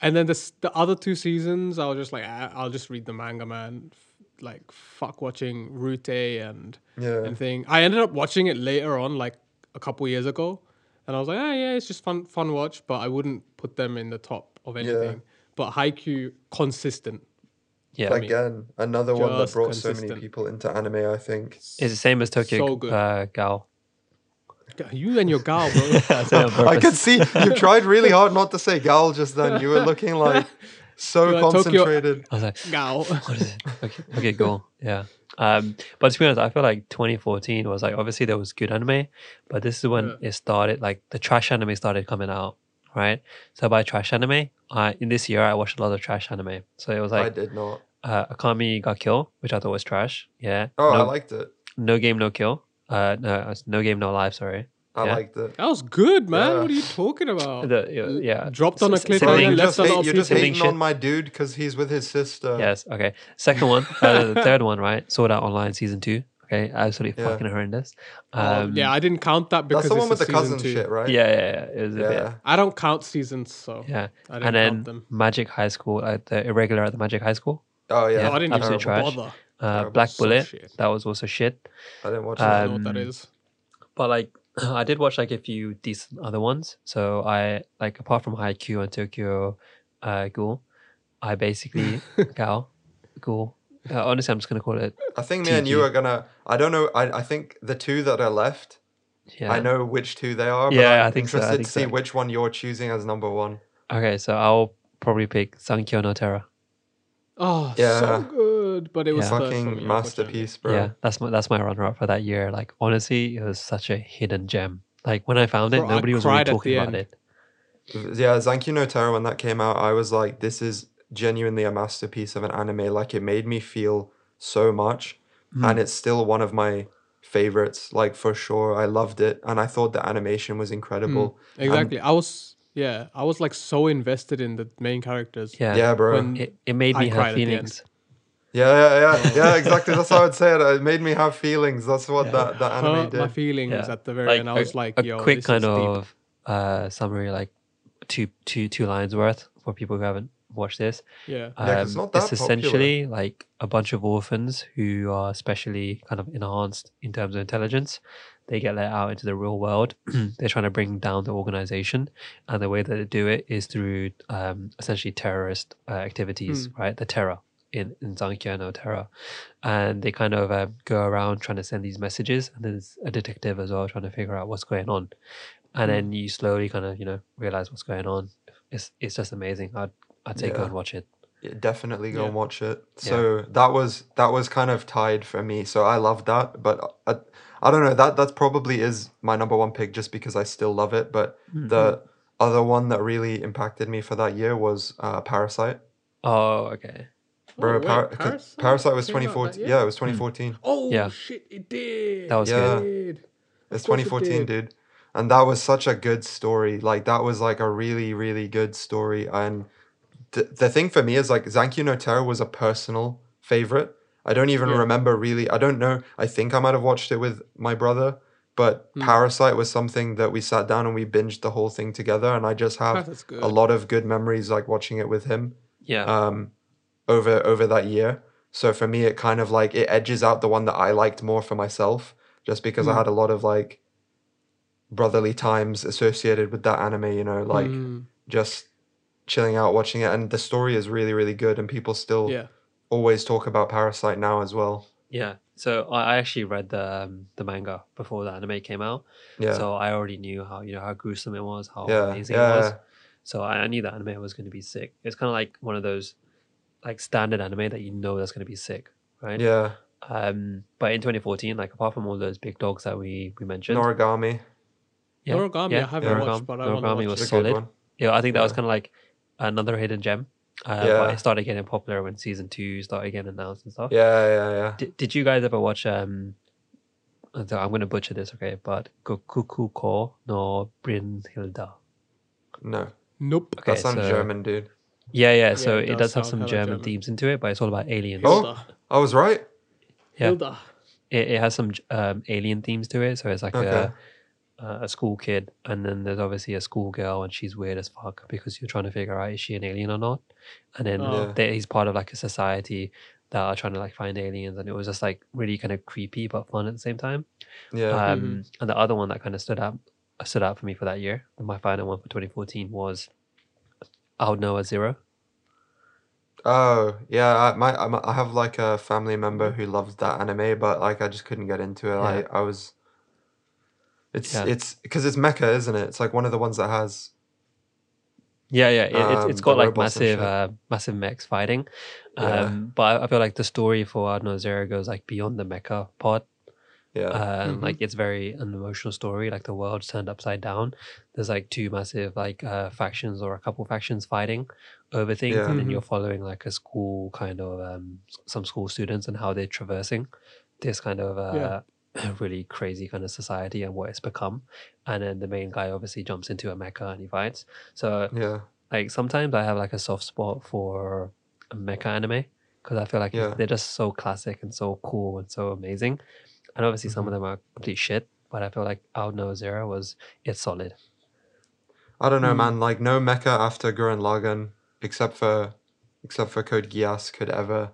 and then the the other two seasons, I was just like, ah, I'll just read the manga, man. F- Like fuck watching Rute and Yeah. and thing. I ended up watching it later on, like a couple years ago, and I was like, ah, yeah, it's just fun fun watch, but I wouldn't put them in the top of anything. But Haikyuu consistent. yeah Again, another one that Just brought so many people into anime. I think. is the same as tokyo So uh, gal You and your gal, bro. [laughs] I said it on I could see you [laughs] tried really hard not to say Gal just then. You were looking like so You're Tokyo- concentrated. I was like, gal. what is it? Okay, okay, go. Yeah. Um, but to be honest, I feel like 2014 was like obviously there was good anime, but this is when Yeah. it started. Like the trash anime started coming out, right? So by trash anime, I in this year I watched a lot of trash anime. So it was like I did not. uh, Akame ga Kill, which I thought was trash. Yeah. Oh, no, I liked it. no game, no kill. Uh, no, no game, no life. Sorry. I Yeah. liked it. That was good, man. Yeah. What are you talking about? The, yeah, yeah. Dropped on a cliffhanger, Bro, sibling- you left just a lot hate, of you're just people. Sibling hating on my dude because he's with his sister. Yes. Okay. Second one, uh, the [laughs] third one, right? Sword Art Online season two. Okay, absolutely Yeah. fucking horrendous. Um, Um, yeah, I didn't count that because That's the one it's with the cousin two. shit, right? Yeah, yeah, yeah. It bit. Yeah. I don't count seasons, so Yeah. I didn't And then count them. Magic High School, uh, the irregular at the Magic High School. Oh yeah. Yeah, Oh, I didn't absolute even trash. bother. Uh, Terrible. Black Bullet, shit. that was also shit. I didn't watch I that. don't know what that Um. But like, [clears throat] I did watch like a few decent other ones. So I like apart from Haikyuu and Tokyo uh, Ghoul, I basically [laughs] Gal Ghoul. Uh, honestly, I'm just gonna call it. I think me and you are gonna. I don't know. I, I think the two that are left. Yeah. I know which two they are. But Yeah, I'm I think so, I interested think to see which one you're choosing as number one. Okay, so I'll probably pick Zankyou no Terror. Oh, Yeah. so good, but it was Yeah. third me, Fucking unfortunately. masterpiece, bro. Yeah, that's my that's my runner up for that year. Like honestly, it was such a hidden gem. Like when I found it, Bro, I nobody was really talking about end. it. Yeah, Zankyou no Terror when that came out, I was like, this is genuinely a masterpiece of an anime. Like it made me feel so much. Hmm. And it's still one of my favorites, like for sure. I loved it. And I thought the animation was incredible. Exactly. I was yeah, I was like so invested in the main characters. Yeah, Yeah, bro. It, it made me cried have at the feelings. Yeah, yeah, yeah, yeah, exactly. That's how I'd say it. It made me have feelings. That's what that, that anime Hurt my feelings Yeah. at the very end. I was like, a yo, quick this kind is deep. of uh, summary, like two two two lines worth for people who haven't watched this. yeah. Yeah, 'cause it's Um, not that it's popular. essentially like a bunch of orphans who are specially kind of enhanced in terms of intelligence. They get let out into the real world. [clears throat] They're trying to bring down the organization, and the way that they do it is through um, essentially terrorist uh, activities, Hmm. right? The terror in in Zankyou no Terror, and they kind of um, go around trying to send these messages, and there's a detective as well trying to figure out what's going on, and Hmm. then you slowly kind of you know realize what's going on. It's it's just amazing. I'd I'd say go and watch it. Yeah, definitely go Yeah. and watch it. So that was that was kind of tied for me. So I loved that, but I, I don't know that that probably is my number one pick just because I still love it. But Mm-hmm. the other one that really impacted me for that year was uh, Parasite. Oh, okay. Bro, Oh, wait, Par- Parasite Parasite was came that 2014. Yeah, it was 2014. Oh Yeah. shit, it did. That was Yeah. Good. did. It's Of course it 2014, did. dude. And that was such a good story. Like that was like a really, really good story. And th- the thing for me is like Zankyou no Terror was a personal favorite. I don't even Yeah. remember really. I don't know. I think I might have watched it with my brother, but Hmm. Parasite was something that we sat down and we binged the whole thing together. And I just have Parasite's a lot of good memories like watching it with him Yeah. um over over that year. So for me it kind of like it edges out the one that I liked more for myself just because I Mm. had a lot of like brotherly times associated with that anime, you know, like Mm, just chilling out watching it and the story is really really good and people still yeah. always talk about Parasite now as well. yeah. So I I actually read the um, the manga before the anime came out. Yeah. So I already knew how you know how gruesome it was, how yeah. amazing it was. So I, I knew the anime was going to be sick. It's kind of like one of those like standard anime that you know that's going to be sick, right? Yeah. Um, but in 2014, like apart from all those big dogs that we we mentioned, Noragami. yeah, Noragami, I haven't Yeah. watched, but I want to watch was it. It's a good solid. one. Yeah, I think that was kind of like another hidden gem. Uh, Yeah. But it started getting popular when season two started getting announced and stuff. Yeah, yeah, yeah. Did, did you guys ever watch? Um, so I'm gonna butcher this, okay? But Kuku Ko no Brynhilda. No. Nope. Okay, that sounds so- German, dude. Yeah, yeah. So it it, does does have some German, German. themes into it, but it's all about aliens. Oh, I was right. Yeah. Hilda. It, it has some um, alien themes to it. So it's like Okay. a a a school kid, and then there's obviously a school girl, and she's weird as fuck because you're trying to figure out is she an alien or not. And then Oh. Yeah. they, he's part of like a society that are trying to like find aliens, and it was just like really kind of creepy but fun at the same time. Yeah. Um, Mm-hmm. And the other one that kind of stood out stood out for me for that year, my final one for 2014 was Aldnoah Zero. Oh yeah, I, my I'm- have like a family member who loves that anime, but like I just couldn't get into it. Yeah. Like I was. It's Yeah. it's because it's mecha, isn't it? It's like one of the ones that has. Yeah, yeah, it, it's Um, it's got like massive, uh, massive mechs fighting. Um, Yeah. but I, I feel like the story for Noah Zero goes like beyond the mecha part. Yeah. Uh, Mhm. Like it's very an emotional story. Like the world's turned upside down. There's like two massive like uh, factions or a couple factions fighting over things, Yeah. and then Mhm. you're following like a school kind of um, some school students and how they're traversing this kind of uh, Yeah. [laughs] really crazy kind of society and what it's become. And then the main guy obviously jumps into a mecha and he fights. So yeah. like sometimes I have like a soft spot for a mecha anime because I feel like Yeah. they're just so classic and so cool and so amazing. And obviously some of them are complete shit, but I feel like Aldnoah Zero was it's solid. I don't know, Hmm. man. Like no mecha after Gurren Lagann, except for, except for Code Geass, could ever.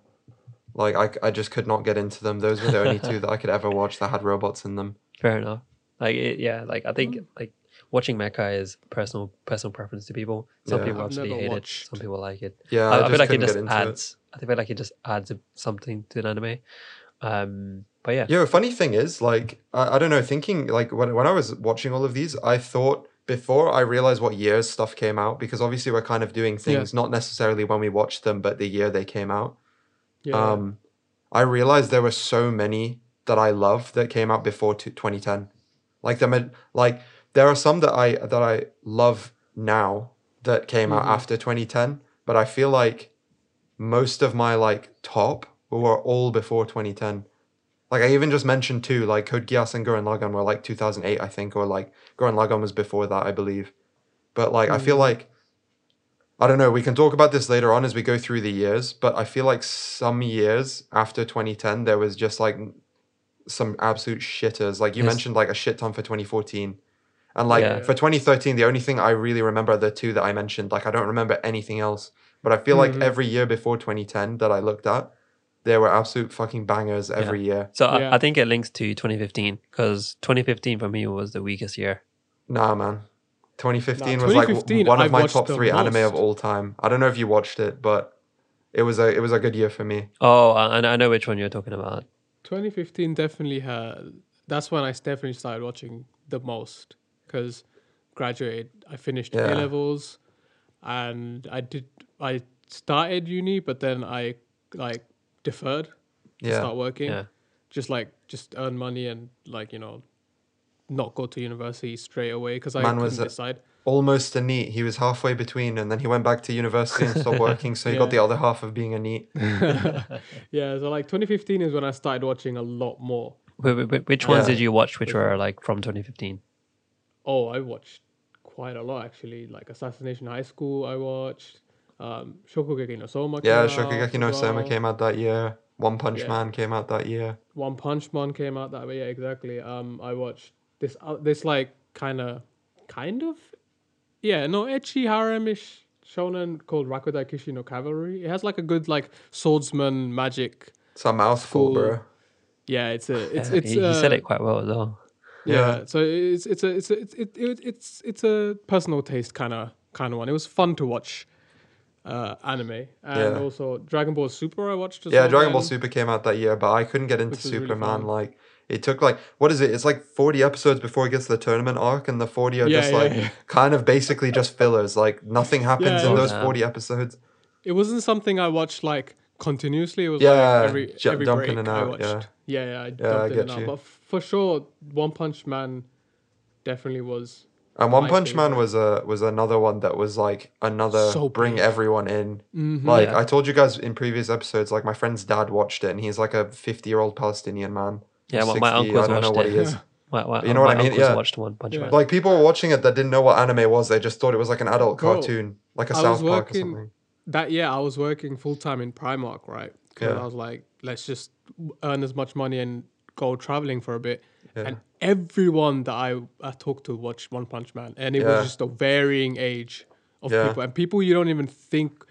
Like I, I just could not get into them. Those were the only two [laughs] that I could ever watch that had robots in them. Fair enough. Like it, yeah, like I Mm. think like watching mecha is personal personal preference to people. Some Yeah. people I've absolutely hate watched- it. Some people like it. Yeah, I, I, I feel like it just get into adds. I feel like it just adds something to an anime. Um, but yeah. Yeah, funny thing is, like I, I don't know, thinking like when when I was watching all of these, I thought before I realized what years stuff came out because obviously we're kind of doing things not necessarily when we watched them, but the year they came out. Yeah. Um, I realized there were so many that I love that came out before t- 2010. Like the like there are some that I that I love now that came out Mhm. after 2010, but I feel like most of my like top were all before 2010. Like I even just mentioned two, like Code Geass and Gurren Lagann were like 2008, I think, or like Gurren Lagann was before that, I believe. But like I feel Mhm. like I don't know. We can talk about this later on as we go through the years, but I feel like some years after 2010, there was just like some absolute shitters. Like you Yes. mentioned, like a shit ton for 2014. And like Yeah. for 2013, the only thing I really remember are the two that I mentioned. Like I don't remember anything else. But I feel like Mhm. every year before 2010 that I looked at, there were absolute fucking bangers every year. so I, Yeah. I think it links to 2015 because 2015 for me was the weakest year. Nah, man. 2015 Nah, was like one of I've my top the three anime of all time. I don't know if you watched it, but it was a it was a good year for me. Oh, I, I know which one you're talking about. 2015 definitely had. That's when I definitely started watching the most because graduated. I finished Yeah. A levels, and I did. I started uni, but then I like deferred to Yeah. start working. Yeah. Just like just earn money and like you know not go to university straight away because I Man couldn't was a- decide. Almost a NEET. He was halfway between, and then he went back to university and stopped [laughs] working, so he got the other half of being a NEET. [laughs] Yeah, so like 2015 is when I started watching a lot more. Wh- wh- wh- Which ones Yeah. did you watch which were like from 2015? Oh, I watched quite a lot actually. Like Assassination High School, I watched. Um, Shokugeki no Soma. Yeah, came out Shokugeki no Soma well. came out that year. One Punch Yeah. Man came out that year. One Punch Man came out that way. Yeah, exactly. Um, I watched this. Uh, this like kind of, kind of, yeah, no, ecchi harem-ish shonen called Rakudai Kishi no Cavalry. It has like a good like swordsman magic. It's a mouthful, Cool. bro. Yeah, it's a, it's Yeah, it's. he, he said uh, it quite well as well. Yeah. Yeah. So it's it's a it's a, it's it, it, it's it's a personal taste kind of kind of one. It was fun to watch uh anime and Yeah. also Dragon Ball Super I watched as Yeah, Dragon Ball. Super came out that year, but I couldn't get into was really Superman. like, it took like what is it? It's like forty episodes before it gets to the tournament arc, and the forty are Yeah, just yeah, like kind of basically just fillers. Like nothing happens in those forty episodes. It wasn't something I watched like continuously. It was Yeah, like every ju- every break in and I watched. yeah. Yeah, yeah, I I dumped in get and out. But f- for sure, One Punch Man definitely was. And One my Punch Man was a was another one that was like another So bring big. everyone in. Mhm. Like Yeah. I told you guys in previous episodes, like my friend's dad watched it, and he's like a fifty year old Palestinian man. Yeah, or my, my 60, uncles I don't know what it. he is. [laughs] My, my, You know what I mean? uncles Yeah. watched One Punch Yeah. Man. Like people were watching it that didn't know what anime was. They just thought it was like an adult Bro, cartoon, like a I South was Park or something. that yeah, I was working full time in Primark, right? Because Yeah. I was like, let's just earn as much money and go traveling for a bit. Yeah. And everyone that I, I talked to watched One Punch Man, and it Yeah. was just a varying age of Yeah. people, and people you don't even think.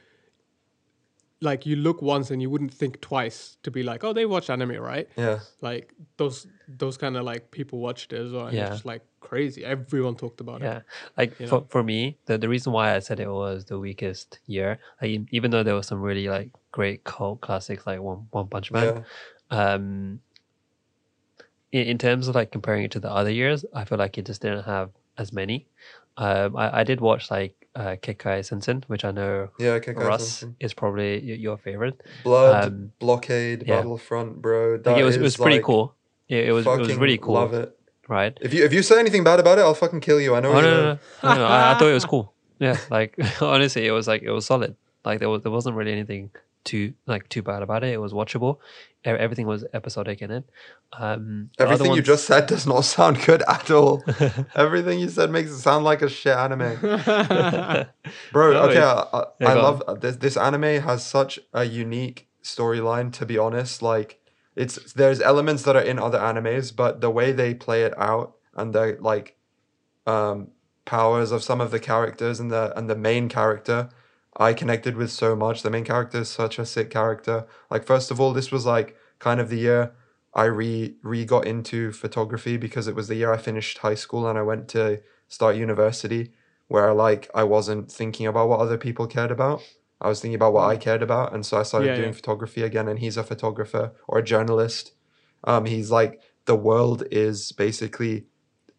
Like you look once and you wouldn't think twice to be like, oh, they watch anime, right? Yeah, Like those those kind of like people watched it as well. And Yeah. it's just like crazy. Everyone talked about Yeah, it. Yeah. Like You for, know? for me, the, the reason why I said it was the weakest year, like even though there was some really like great cult classics like One One Punch Man, um, in, in terms of like comparing it to the other years, I feel like it just didn't have as many. Um, I, I did watch like uh, Kekkai Sensen, which I know yeah. Guys, Russ something. is probably y- your favorite. Blood um, blockade yeah. battlefront, bro. Like, it was it was pretty like, cool. It, it was it was really cool, Love it. right? If you if you say anything bad about it, I'll fucking kill you. I know. Oh no, no, no, no, no, I, I thought it was [laughs] cool. Yeah, like [laughs] honestly, it was like it was solid. Like there was there wasn't really anything too like too bad about it. It was watchable. Everything was episodic in it. Um, the other Everything you just said does not [laughs] sound good at all. [laughs] Everything you said makes it sound like a shit anime. [laughs] Bro, No, okay, I, I, Yeah, I go love uh, this. This anime has such a unique storyline. To be honest, like it's there's elements that are in other animes, but the way they play it out and the like um, powers of some of the characters and the and the main character, I connected with so much. The main character is such a sick character. Like first of all, this was like kind of the year I re re got into photography because it was the year I finished high school and I went to start university where like I wasn't thinking about what other people cared about. I was thinking about what I cared about, and so I started Yeah, doing yeah. photography again. And he's a photographer or a journalist. Um, he's like the world is basically,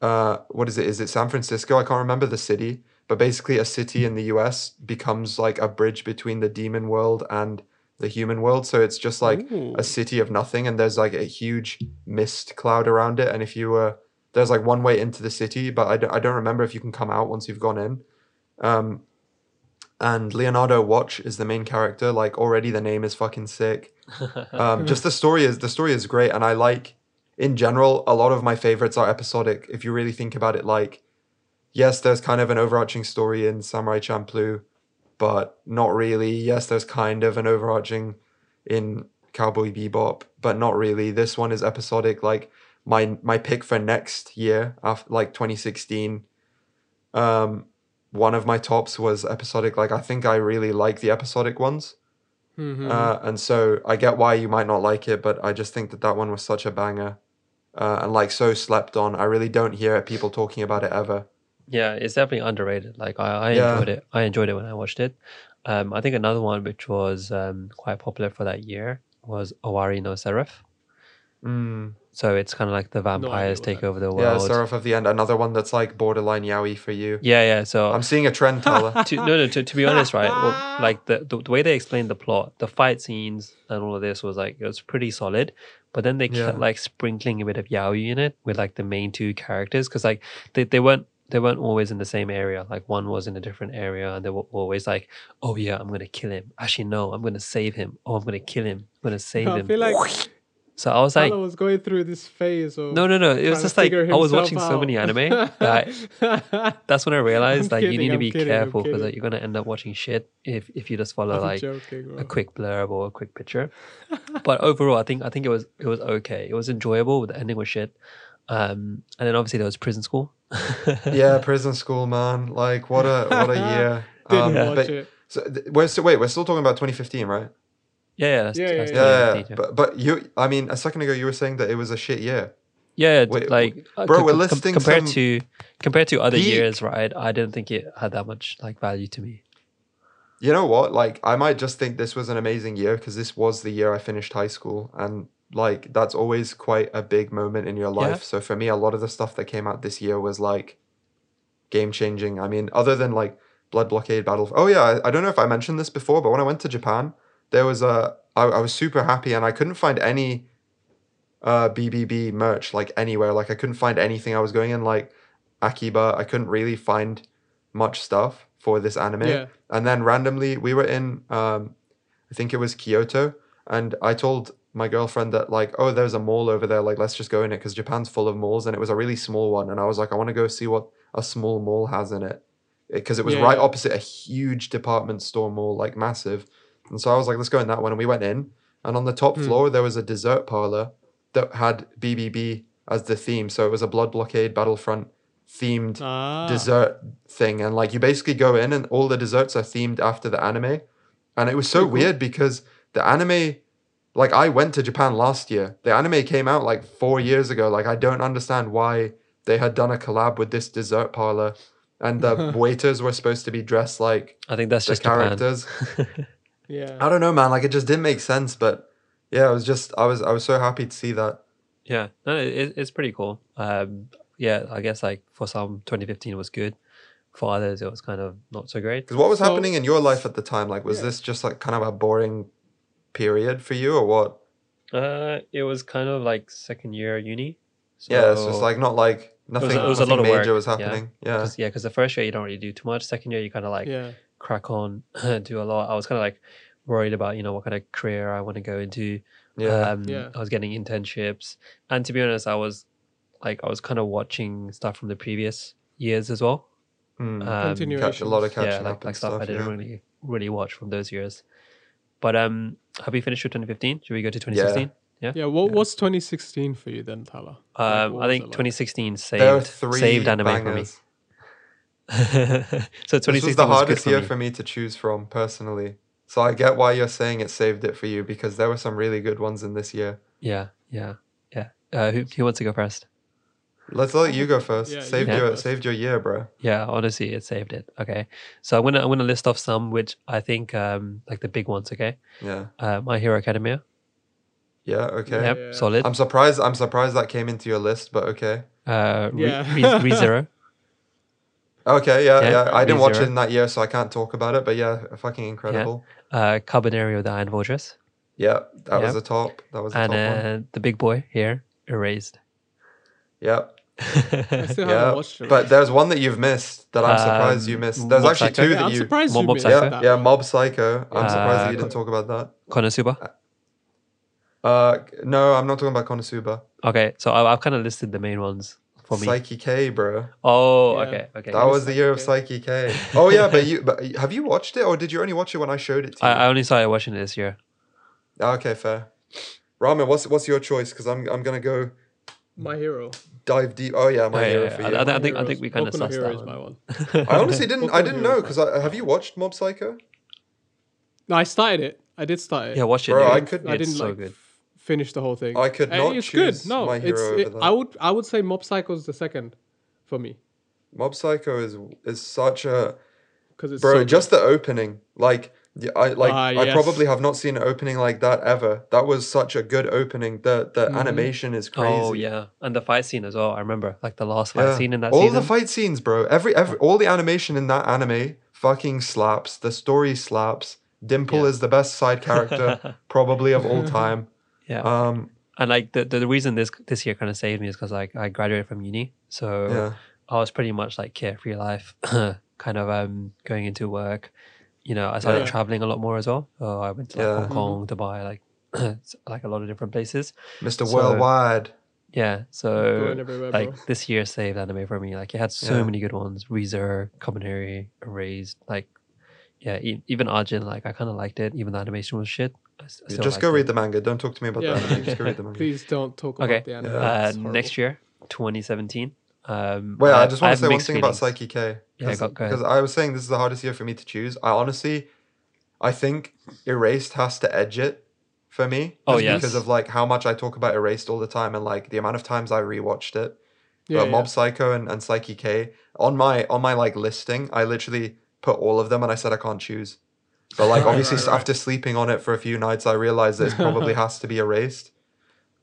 uh, what is it? Is it San Francisco? I can't remember the city, but basically a city in the U.S. becomes like a bridge between the demon world and the human world. So it's just like Ooh. a city of nothing, and there's like a huge mist cloud around it. And if you were there's like one way into the city, but I don't, I don't remember if you can come out once you've gone in. Um, and Leonardo Watch is the main character. Like already the name is fucking sick. [laughs] Um, just the story is the story is great, and I like in general a lot of my favorites are episodic. If you really think about it, like yes, there's kind of an overarching story in Samurai Champloo, but not really. Yes, there's kind of an overarching in Cowboy Bebop, but not really. This one is episodic. Like my my pick for next year, after like 2016, um, one of my tops was episodic. Like I think I really like the episodic ones, Mhm. uh, and so I get why you might not like it, but I just think that that one was such a banger, uh, and like so slept on. I really don't hear people talking about it ever. Yeah, it's definitely underrated. Like I, I Yeah. enjoyed it. I enjoyed it when I watched it. Um, I think another one which was um, quite popular for that year was Owari no Seraph. Mm. So it's kind of like the vampires what take over the world. Yeah. Seraph of the End. Another one that's like borderline yaoi for you. yeah, yeah. So I'm seeing a trend, Tyler. [laughs] to, no, no. To, to be honest, right? Well, [laughs] like the, the the way they explained the plot, the fight scenes, and all of this was like it was pretty solid. But then they Yeah. kept like sprinkling a bit of yaoi in it with like the main two characters because like they, they weren't they weren't always in the same area. Like one was in a different area, and they were always like, "Oh yeah, I'm gonna kill him." Actually, no, I'm gonna save him. Oh, I'm gonna kill him. I'm gonna [laughs] save I him. feel like so I was like, Tyler was going through this phase of no, no, no. It was just like I was watching so many anime [laughs] that that's when I realized like you need to I'm be kidding, careful because like, you're gonna end up watching shit if if you just follow I'm like joking, a quick blurb or a quick picture. but overall, I think I think it was it was okay. It was enjoyable. The ending was shit. Um, and then obviously there was prison school. [laughs] yeah, prison school, man. Like what a what a year. [laughs] Didn't Um, watch but- it. So th- we're still wait. We're still talking about 2015, right? yeah, yeah, that's, Yeah, that's yeah, Yeah, yeah, yeah. But but you, I mean, a second ago you were saying that it was a shit year. yeah, Wait, like uh, bro, co- we're com- listing compared some to compared to other peak- years, right? I didn't think it had that much like value to me. You know what? Like, I might just think this was an amazing year because this was the year I finished high school, and like that's always quite a big moment in your life. Yeah. So for me, a lot of the stuff that came out this year was like game changing. I mean, other than like Blood Blockade Battle. Oh yeah, I, I don't know if I mentioned this before, but when I went to Japan, there was a I, I was super happy, and I couldn't find any uh BBB merch like anywhere. Like I couldn't find anything. I was going in like Akiba. I couldn't really find much stuff for this anime. Yeah. And then randomly we were in um I think it was Kyoto and I told my girlfriend that like oh there's a mall over there like let's just go in it cuz Japan's full of malls and it was a really small one and I was like I want to go see what a small mall has in it because it was Yeah, right opposite a huge department store mall like massive and so I was like let's go in that one and we went in and on the top Hmm. floor there was a dessert parlor that had BBB as the theme so it was a blood blockade battlefront themed Ah, dessert thing and like you basically go in and all the desserts are themed after the anime and it was so cool. weird because the anime like i went to japan last year the anime came out like four years ago like i don't understand why they had done a collab with this dessert parlor and the [laughs] waiters were supposed to be dressed like I think that's the just characters [laughs] yeah. i don't know man like it just didn't make sense but yeah i was just i was i was so happy to see that Yeah, no, it, it's pretty cool. Um, yeah, I guess like for some, 2015 was good. For others, it was kind of not so great. because what was So- happening in your life at the time like was Yeah. this just like kind of a boring period for you or what Uh, it was kind of like second year uni. So, yeah, it's just like not like nothing. it was a nothing lot of major work, was happening. Yeah, Cause, yeah, because the first year you don't really do too much. Second year you kind of like yeah. crack on, [laughs] do a lot. I was kind of like worried about you know what kind of career I want to go into. yeah, Um, Yeah. I was getting internships, and to be honest, I was like I was kind of watching stuff from the previous years as well. Mm. Um, Continuation. Catch a lot of catching yeah, like, up like and stuff, stuff. I didn't yeah. really really watch from those years. But um, have we finished with 2015? Should we go to 2016? Yeah. Yeah, what what's 2016 for you then, Tyler? Um, what I think it like? 2016 There are saved three saved anime bangers. for me. [laughs] so 2016 This was the good hardest for year me. for me to choose from personally. So I get why you're saying it saved it for you because there were some really good ones in this year. Yeah, yeah, yeah. Uh, who, who wants to go first? Let's let you go first. Yeah, saved go your first. saved your year, bro. Yeah, honestly, it saved it. Okay, so I'm gonna I'm gonna list off some which I think um like the big ones. Okay, Yeah, uh, My Hero Academia. yeah, okay. Yep, Yeah. solid. I'm surprised. I'm surprised that came into your list, but okay. Uh, Re- Yeah. Re- ReZero. [laughs] Okay, yeah, Yeah, yeah. I didn't watch ReZero. it in that year, so I can't talk about it. But yeah, fucking incredible. Uh, Kabaneri of the Iron Fortress. Yeah, that was Yep. the top. That was the And top one. uh, the big boy here, Erased. Yeah, I still yeah. haven't watched it. But there's one that you've missed that I'm surprised you Um, missed. There's Mob actually Psycho? two yeah, that I'm you. surprised Mob you Mob missed Psycho? Yeah, that yeah. Mob Psycho. I'm surprised that Uh, you didn't talk about that. Konosuba. Uh, no, I'm not talking about Konosuba. Okay, so I, I've kind of listed the main ones for me. Saiki K, bro. oh, Yeah. okay, okay. That was the year of Saiki Saiki K. Oh yeah, but you, [laughs] but have you watched it or did you only watch it when I showed it to I, you? I only started watching it this year. Ah, okay, fair. Ramen, what's what's your choice? Because I'm I'm gonna go My hero. Dive deep. Oh yeah, my Oh, yeah, hero yeah, for you. I, I My think I think we kind of Boku no sussed Hero that is my one. one. [laughs] I honestly didn't. Boku I didn't know because have you watched Mob Psycho? No, I started it. I did start it. Yeah, watch it. Bro, dude. I could- I It's didn't so like good. finish the whole thing. I could Uh, not it's choose good. No, My it's Hero it. I would I would say Mob Psycho is the second for me Mob Psycho is is such a because it's bro. so just the opening, like Yeah, I like. Ah, I probably have not seen an opening like that ever. That was such a good opening. The the animation is crazy. Oh yeah, and the fight scene as well. I remember like the last fight Yeah. scene in that all season. the fight scenes, bro. Every every all the animation in that anime fucking slaps. The story slaps. Dimple Yeah. is the best side character [laughs] probably of all time. yeah, Um, and like the, the the reason this this year kind of saved me is because like I graduated from uni, so yeah, I was pretty much like carefree life, [laughs] kind of um going into work. You know, I started Yeah. traveling a lot more as well. So I went to like, Yeah. Hong Kong, Dubai, like [clears throat] like a lot of different places. Mr. So- Worldwide. Yeah, so like bro. this year saved anime for me. Like it had so Yeah. many good ones: ReZero, Kabaneri, Erased. Like yeah, e- even Ajin. Like I kind of liked it, even the animation was shit. I s- I Just liked go it. read the manga. Don't talk to me about Yeah. the anime. Just go read the [laughs] manga. Please don't talk about Okay. the anime. Yeah. Uh, next year, 2017. Um, Wait, I have- just want have to say one mixed thing about. Saiki K. Yeah, go- go. Because I was saying this is the hardest year for me to choose. I honestly, I think Erased has to edge it for me. Oh, just yes. Because of like how much I talk about Erased all the time and like the amount of times I rewatched it. Yeah, but Mob. Psycho and, and Saiki K on my on my like listing, I literally put all of them and I said I can't choose. But like [laughs] Right, obviously right, right. after sleeping on it for a few nights, I realized that it probably [laughs] has to be erased.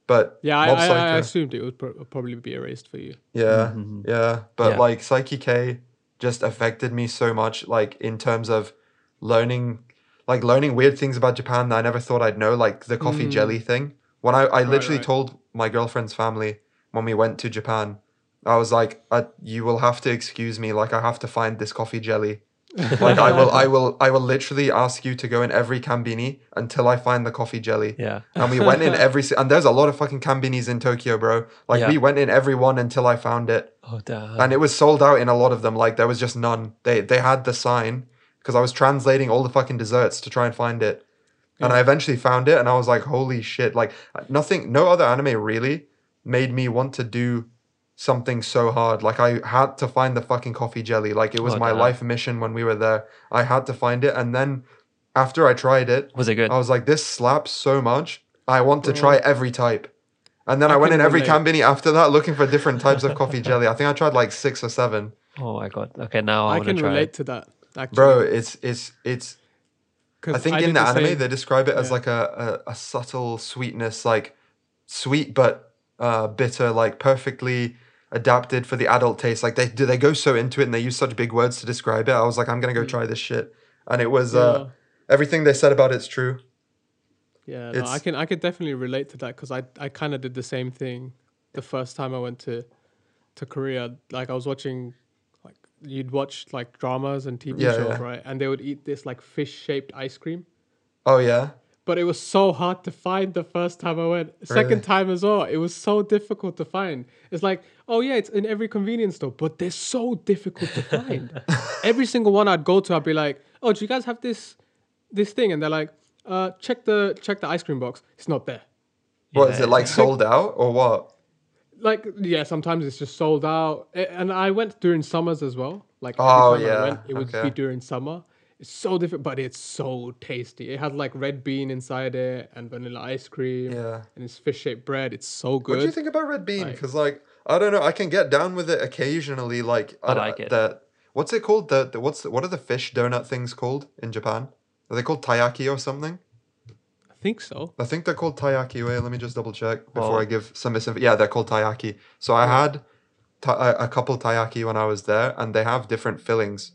But Yeah, I, I, I assumed it would pro- probably be erased for you. yeah, Mhm. yeah. But Yeah. like Saiki K just affected me so much, like in terms of learning, like learning weird things about Japan that I never thought I'd know, like the coffee Mm. jelly thing. When I, I literally right. told my girlfriend's family when we went to Japan, I was like, uh, "You will have to excuse me. Like I have to find this coffee jelly. Like I will, I [laughs] will, I will literally ask you to go in every konbini until I find the coffee jelly." Yeah, And we went in every, si- and there's a lot of fucking konbinis in Tokyo, bro. Like Yeah. we went in every one until I found it Oh damn. and it was sold out in a lot of them. Like there was just none. They they had the sign because I was translating all the fucking desserts to try and find it, and I eventually found it, and I was like, holy shit! Like nothing, no other anime really made me want to do something so hard. Like I had to find the fucking coffee jelly. Like it was Oh, my damn. life mission when we were there. I had to find it, and then after I tried it, was it good? I was like, this slaps so much. I want to try every type. And then I, I went in every relate. konbini after that looking for different types of coffee jelly. I think I tried like six or seven. oh my god. Okay, now I, I can try. relate it. to that. Actually, Bro, it's it's it's. I think did in the anime same. they describe it as yeah. like a, a, a subtle sweetness, like sweet but uh, bitter, like perfectly adapted for the adult taste. Like they do they go so into it and they use such big words to describe it. I was like, I'm gonna go try this shit. And it was uh everything they said about it's true. Yeah, no, I can I can definitely relate to that because I I kind of did the same thing the first time I went to to Korea. Like I was watching like you'd watch like dramas and TV Yeah, shows, yeah. right? And they would eat this like fish shaped ice cream. Oh yeah. But it was so hard to find the first time I went. Second Really? time as well, it was so difficult to find. It's like, oh yeah, it's in every convenience store, but they're so difficult to find. [laughs] every single one I'd go to, I'd be like, oh, do you guys have this this thing? And they're like, uh, check the check the ice cream box. It's not there. What is Yeah. it like sold out or what? Like yeah, sometimes it's just sold out. And I went during summers as well. Like every Oh, time I yeah, went, it would okay. be during summer. It's so different, but it's so tasty. It has like red bean inside it and vanilla ice cream. Yeah. And it's fish shaped bread. It's so good. What do you think about red bean? Like- Because like I don't know, I can get down with it occasionally. Like I don't- like it. The what's it called? The, the what's the, what are the fish donut things called in Japan? Are they called taiyaki or something? I think so. I think they're called taiyaki. Wait, let me just double check before Well- I give some misinformation. Yeah, they're called taiyaki. So I had ta- a, a couple taiyaki when I was there, and they have different fillings.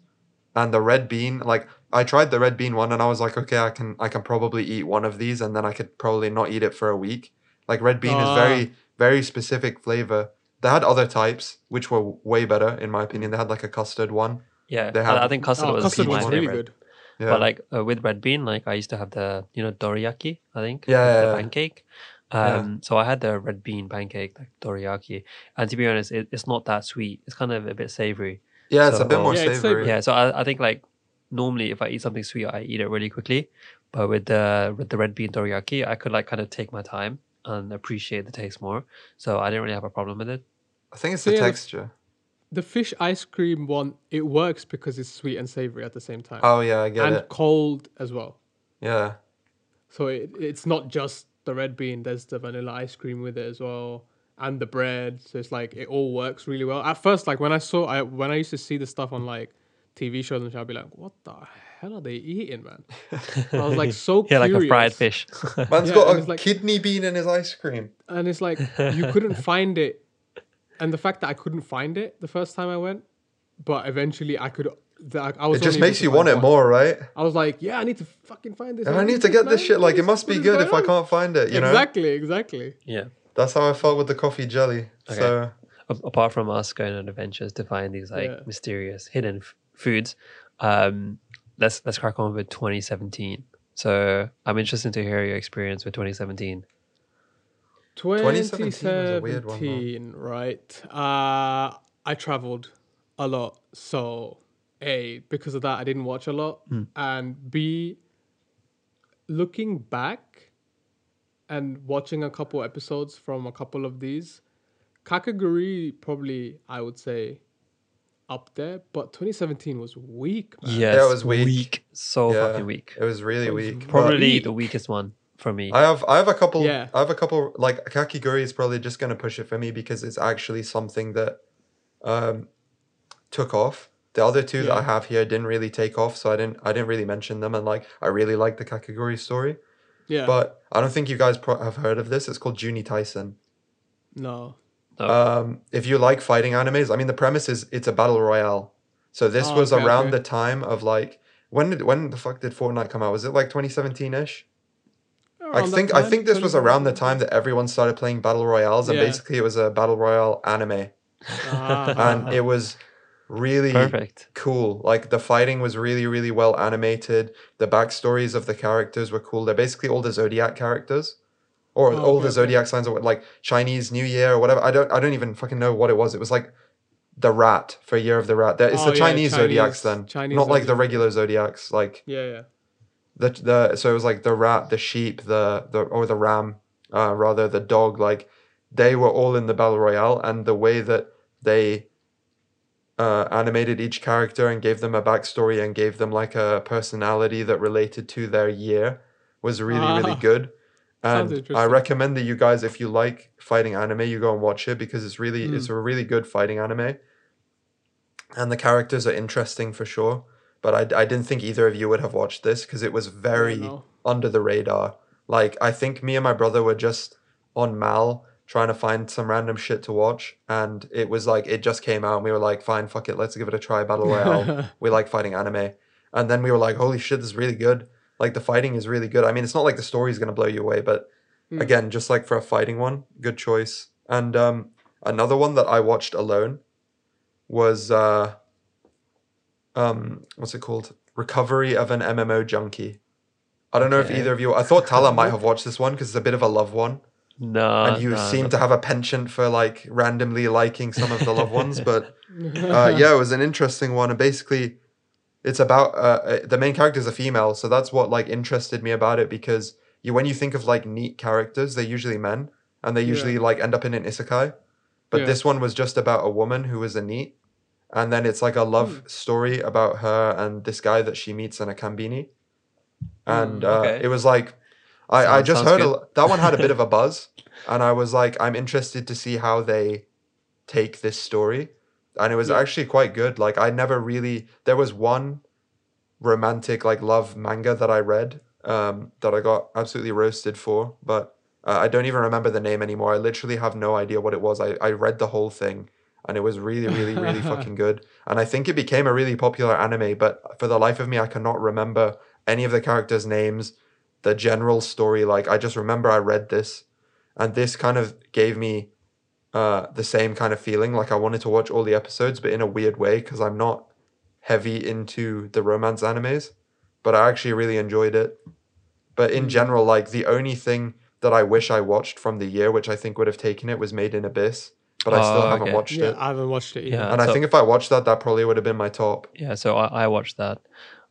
And the red bean, like I tried the red bean one, and I was like, okay, I can I can probably eat one of these, and then I could probably not eat it for a week. Like red bean is Ah. very very specific flavor. They had other types which were way better in my opinion. They had like a custard one. Yeah, They I- I think custard Oh, was custard my one's really good. Yeah. But like uh, with red bean, like I used to have the you know dorayaki, I think. Yeah, like yeah, the yeah. pancake. Yeah. Um, so I had the red bean pancake, like dorayaki, and to be honest, it, it's not that sweet. It's kind of a bit savory. yeah, it's a bit So- more Yeah, savory. savory. Yeah, so I, I think like normally if I eat something sweet, I eat it really quickly. But with the with the red bean dorayaki, I could like kind of take my time and appreciate the taste more. So I didn't really have a problem with it. I think it's So the yeah, texture. The fish ice cream one, it works because it's sweet and savory at the same time. Oh yeah, I get and it. And cold as well. Yeah. So it, it's not just the red bean, there's the vanilla ice cream with it as well. And the bread. So it's like it all works really well. At first, like when I saw I when I used to see the stuff on like TV shows and shit, I'd be like, what the hell are they eating, man? [laughs] I was like so yeah, like a fried fish. Man's Yeah, got a like- kidney bean in his ice cream. and it's like you couldn't find it, and the fact that I couldn't find it the first time I went, but eventually I could. That I was It just makes you want it one. more, right? I was like, yeah, I need to fucking find this. And I need to get this shit. Like, it must be good if I can't find it. You know. exactly, exactly. yeah. That's how I felt with the coffee jelly. Okay. So A- apart from us going on adventures to find these like Yeah. mysterious hidden f- foods, um, let's let's crack on with 2017. So I'm interested to hear your experience with 2017. 2017 was a weird one, though. right? Uh, I traveled a lot, so a because of that I didn't watch a lot, Hmm. and b looking back and watching a couple episodes from a couple of these, Kakegurui probably I would say up there, but 2017 was weak. Man. Yes, it was weak. so yeah, fucking weak. It was really It was weak. Probably weak. the weakest one for me. I have I have a couple Yeah. I have a couple like Kakegurui is probably just gonna push it for me because it's actually something that um took off. The other two that I have here didn't really take off, so I didn't I didn't really mention them and like I really like the Kakegurui story. Yeah, But I don't think you guys pro- have heard of this. It's called Juuni Taisen. no. No. Um, if you like fighting animes, I mean the premise is it's a battle royale. So this Oh, was okay, around okay. the time of like when did when the fuck did Fortnite come out? Was it like 2017 ish? I Around that think I think this was around the time that everyone started playing battle royales, and Yeah. basically it was a battle royale anime, Ah, and it was really Perfect. cool. Like the fighting was really really well animated. The backstories of the characters were cool. They're basically all the zodiac characters, or Oh, all okay, the okay. zodiac signs, or like Chinese New Year or whatever. I don't I don't even fucking know what it was. It was like the rat for Year of the Rat. There- It's Oh, the yeah, Chinese, zodiacs then, Chinese not like the regular zodiacs. Like yeah, yeah. The the so it was like the rat, the sheep, the the or the ram, uh, rather the dog. Like they were all in the battle royale, and the way that they uh, animated each character and gave them a backstory and gave them like a personality that related to their year was really really Ah. good. [laughs] And I recommend that you guys, if you like fighting anime, you go and watch it because it's really it's Hmm. a really good fighting anime, and the characters are interesting for sure. But I, I didn't think either of you would have watched this because it was very under the radar. Like I think me and my brother were just on MAL trying to find some random shit to watch, and it was like it just came out, and we were like, fine, fuck it, let's give it a try. Battle Royale. [laughs] we like fighting anime, and then we were like, holy shit, this is really good. Like the fighting is really good. I mean, it's not like the story is gonna blow you away, but Hmm. again, just like for a fighting one, good choice. And um, another one that I watched alone was uh, um, what's it called? Recovery of an MMO junkie. I don't know if either of you. I thought Tala might [laughs] have watched this one because it's a bit of a love one, No. and you no, seem no. to have a penchant for like randomly liking some of the loved ones. But [laughs] uh, yeah, it was an interesting one, and basically, it's about uh, uh, the main character is a female, so that's what like interested me about it because you when you think of like NEET characters, they're usually men, and they usually Yeah. like end up in an isekai. But Yeah. this one was just about a woman who was a NEET, and then it's like a love Hmm. story about her and this guy that she meets in a konbini, and Hmm, uh, it was like. I, I just heard a, that one had a bit of a [laughs] buzz, and I was like, I'm interested to see how they take this story, and it was Yeah. actually quite good. Like I never really there was one romantic like love manga that I read um, that I got absolutely roasted for, but uh, I don't even remember the name anymore. I literally have no idea what it was. I, I read the whole thing and it was really, really, really [laughs] fucking good. And I think it became a really popular anime, but for the life of me, I cannot remember any of the characters' names, the general story. Like, I just remember I read this and this kind of gave me uh, the same kind of feeling. Like, I wanted to watch all the episodes, but in a weird way because I'm not heavy into the romance animes, but I actually really enjoyed it. But in general, like the only thing that I wish I watched from the year, which I think would have taken it, was Made in Abyss. But I still Oh, haven't okay. watched yeah, it. I haven't watched it. Either. Yeah. And I so- think if I watched that, that probably would have been my top. Yeah, so I, I watched that.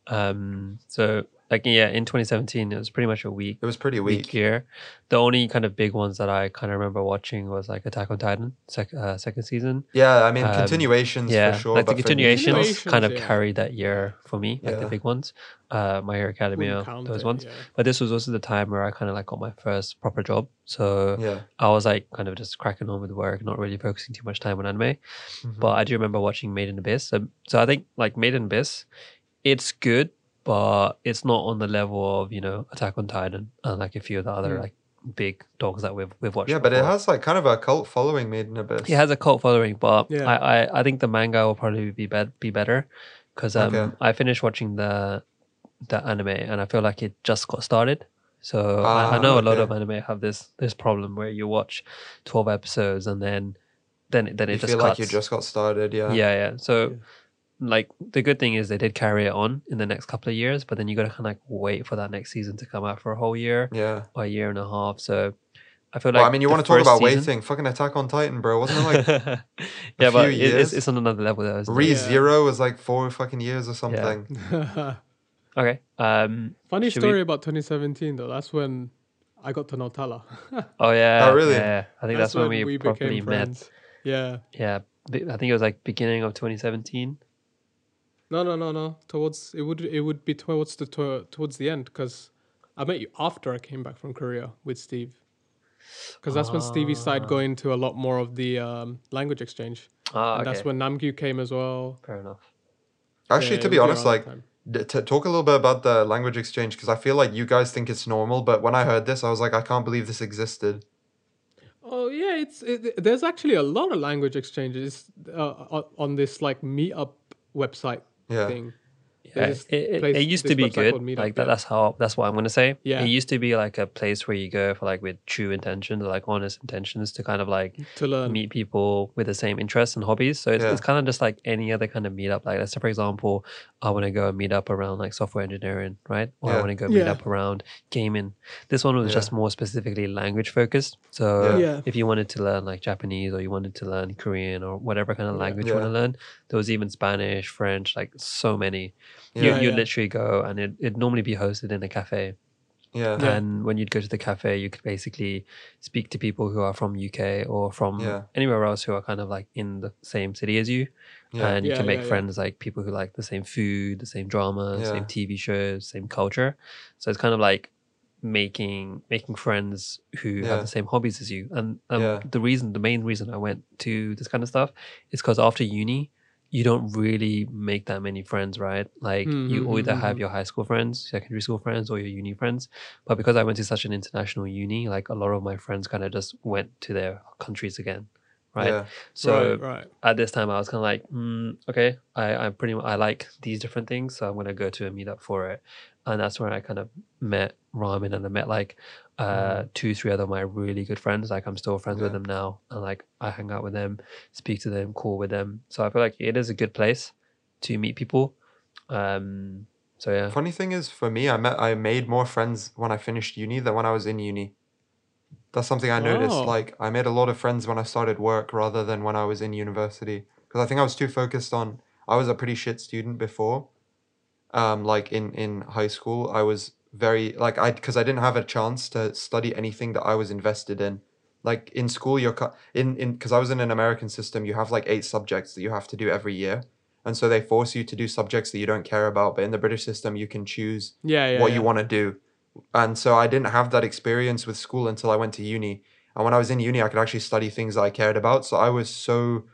Um, so like yeah, in 2017, it was pretty much a week It was pretty week weak. year. The only kind of big ones that I kind of remember watching was like Attack on Titan, sec- uh, second season. Yeah, I mean Um, continuations yeah, for sure. like the but for me- continuations Continuations, kind of yeah. carried that year for me, like the big ones. Uh, My Hero Academia, those it, ones. yeah. But this was also the time where I kind of like got my first proper job. So yeah, I was like kind of just cracking on with work, not really focusing too much time on anime. Mhm. But I do remember watching Made in Abyss. So, so I think like Made in Abyss, it's good, but it's not on the level of you know Attack on Titan and like a few of the other like big dogs that we've we've watched. Yeah, but it has like kind of a cult following made in Abyss. It has a cult following, but Yeah. I, I, I think the manga will probably be bet be better because um, Okay. I finished watching the the anime and I feel like it just got started. So I, I Ah, know a lot of anime have this this problem where you watch twelve episodes and then then it- then it you just feel cuts. like you just got started. Yeah. yeah yeah. So like the good thing is they did carry it on in the next couple of years, but then you got to kind of like wait for that next season to come out for a whole year Yeah. or a year and a half. So I feel like well, I mean, you want to talk about season- waiting? Fucking Attack on Titan, bro. Wasn't it like [laughs] yeah, but few it, it's, years? it's on another level though. isn't? Re Yeah. Zero was like four fucking years or something? [laughs] Okay. Um. Funny should we- story about 2017 though. That's when I got to know Tala. [laughs] Oh yeah. Oh, really? Yeah. I think that's, when, we, properly met. Yeah. Yeah. I think it was like beginning of 2017. No, no, no, no. Towards it would it would be towards the to- towards the end because I met you after I came back from Korea with Steve. Because that's when Stevie started going to a lot more of the um, language exchange. Ah, and okay. that's when Namgyu came as well. Fair enough. Actually, Yeah, to be honest, like d- to talk a little bit about the language exchange because I feel like you guys think it's normal, but when I heard this, I was like, I can't believe this existed. Oh yeah, it's it, there's actually a lot of language exchanges uh, on- on this like meetup website Yeah. thing. Yeah, it, it, place- it used to be good. Meetup, like that, yeah. that's how that's what I'm gonna say. Yeah. It used to be like a place where you go for like with true intentions, like honest intentions to kind of like to learn. meet people with the same interests and hobbies. So it's, Yeah. it's kind of just like any other kind of meetup. Like let's say for example, I want to go and meet up around like software engineering, right? Or I want to go meet Yeah. up around gaming. This one was Yeah. just more specifically language focused. So Yeah. Yeah. if you wanted to learn like Japanese or you wanted to learn Korean or whatever kind of language you want to learn, there was even Spanish, French, like so many. You Yeah. you Yeah. literally go and it it'd normally be hosted in a cafe. Yeah. Yeah. And when you'd go to the cafe, you could basically speak to people who are from UK or from Yeah. anywhere else who are kind of like in the same city as you. Yeah. And you Yeah, can make yeah, yeah. friends like people who like the same food, the same drama, Yeah. same TV shows, same culture. So it's kind of like making making friends who Yeah. have the same hobbies as you. And um, Yeah. the reason, the main reason I went to this kind of stuff is because after uni, you don't really make that many friends, right? Like you Mhm, either have mhm. your high school friends, secondary school friends, or your uni friends. But because I went to such an international uni, like a lot of my friends kind of just went to their countries again, right? Yeah. So right, right. at this time, I was kind of like, mm, okay, I I pretty much I like these different things, so I'm gonna go to a meetup for it, and that's where I kind of met Ramen and I met like uh two three other of my really good friends. Like I'm still friends with Mm. Them now, and like I hang out with them, speak to them, call with them. So I feel like it is a good place to meet people. Um, so yeah, Funny thing is, for me, I met I made more friends when I finished uni than when I was in uni. That's something I noticed. Oh. Like I made a lot of friends when I started work rather than when I was in university because I think I was too focused on. I was a pretty shit student before. Um, like in in high school, I was very like I because I didn't have a chance to study anything that I was invested in. Like in school, you're in in because I was in an American system. You have like eight subjects that you have to do every year, and so they force you to do subjects that you don't care about. But in the British system, you can choose Yeah, yeah. what yeah. you want to do. And so I didn't have that experience with school until I went to uni. And when I was in uni, I could actually study things that I cared about. So I was so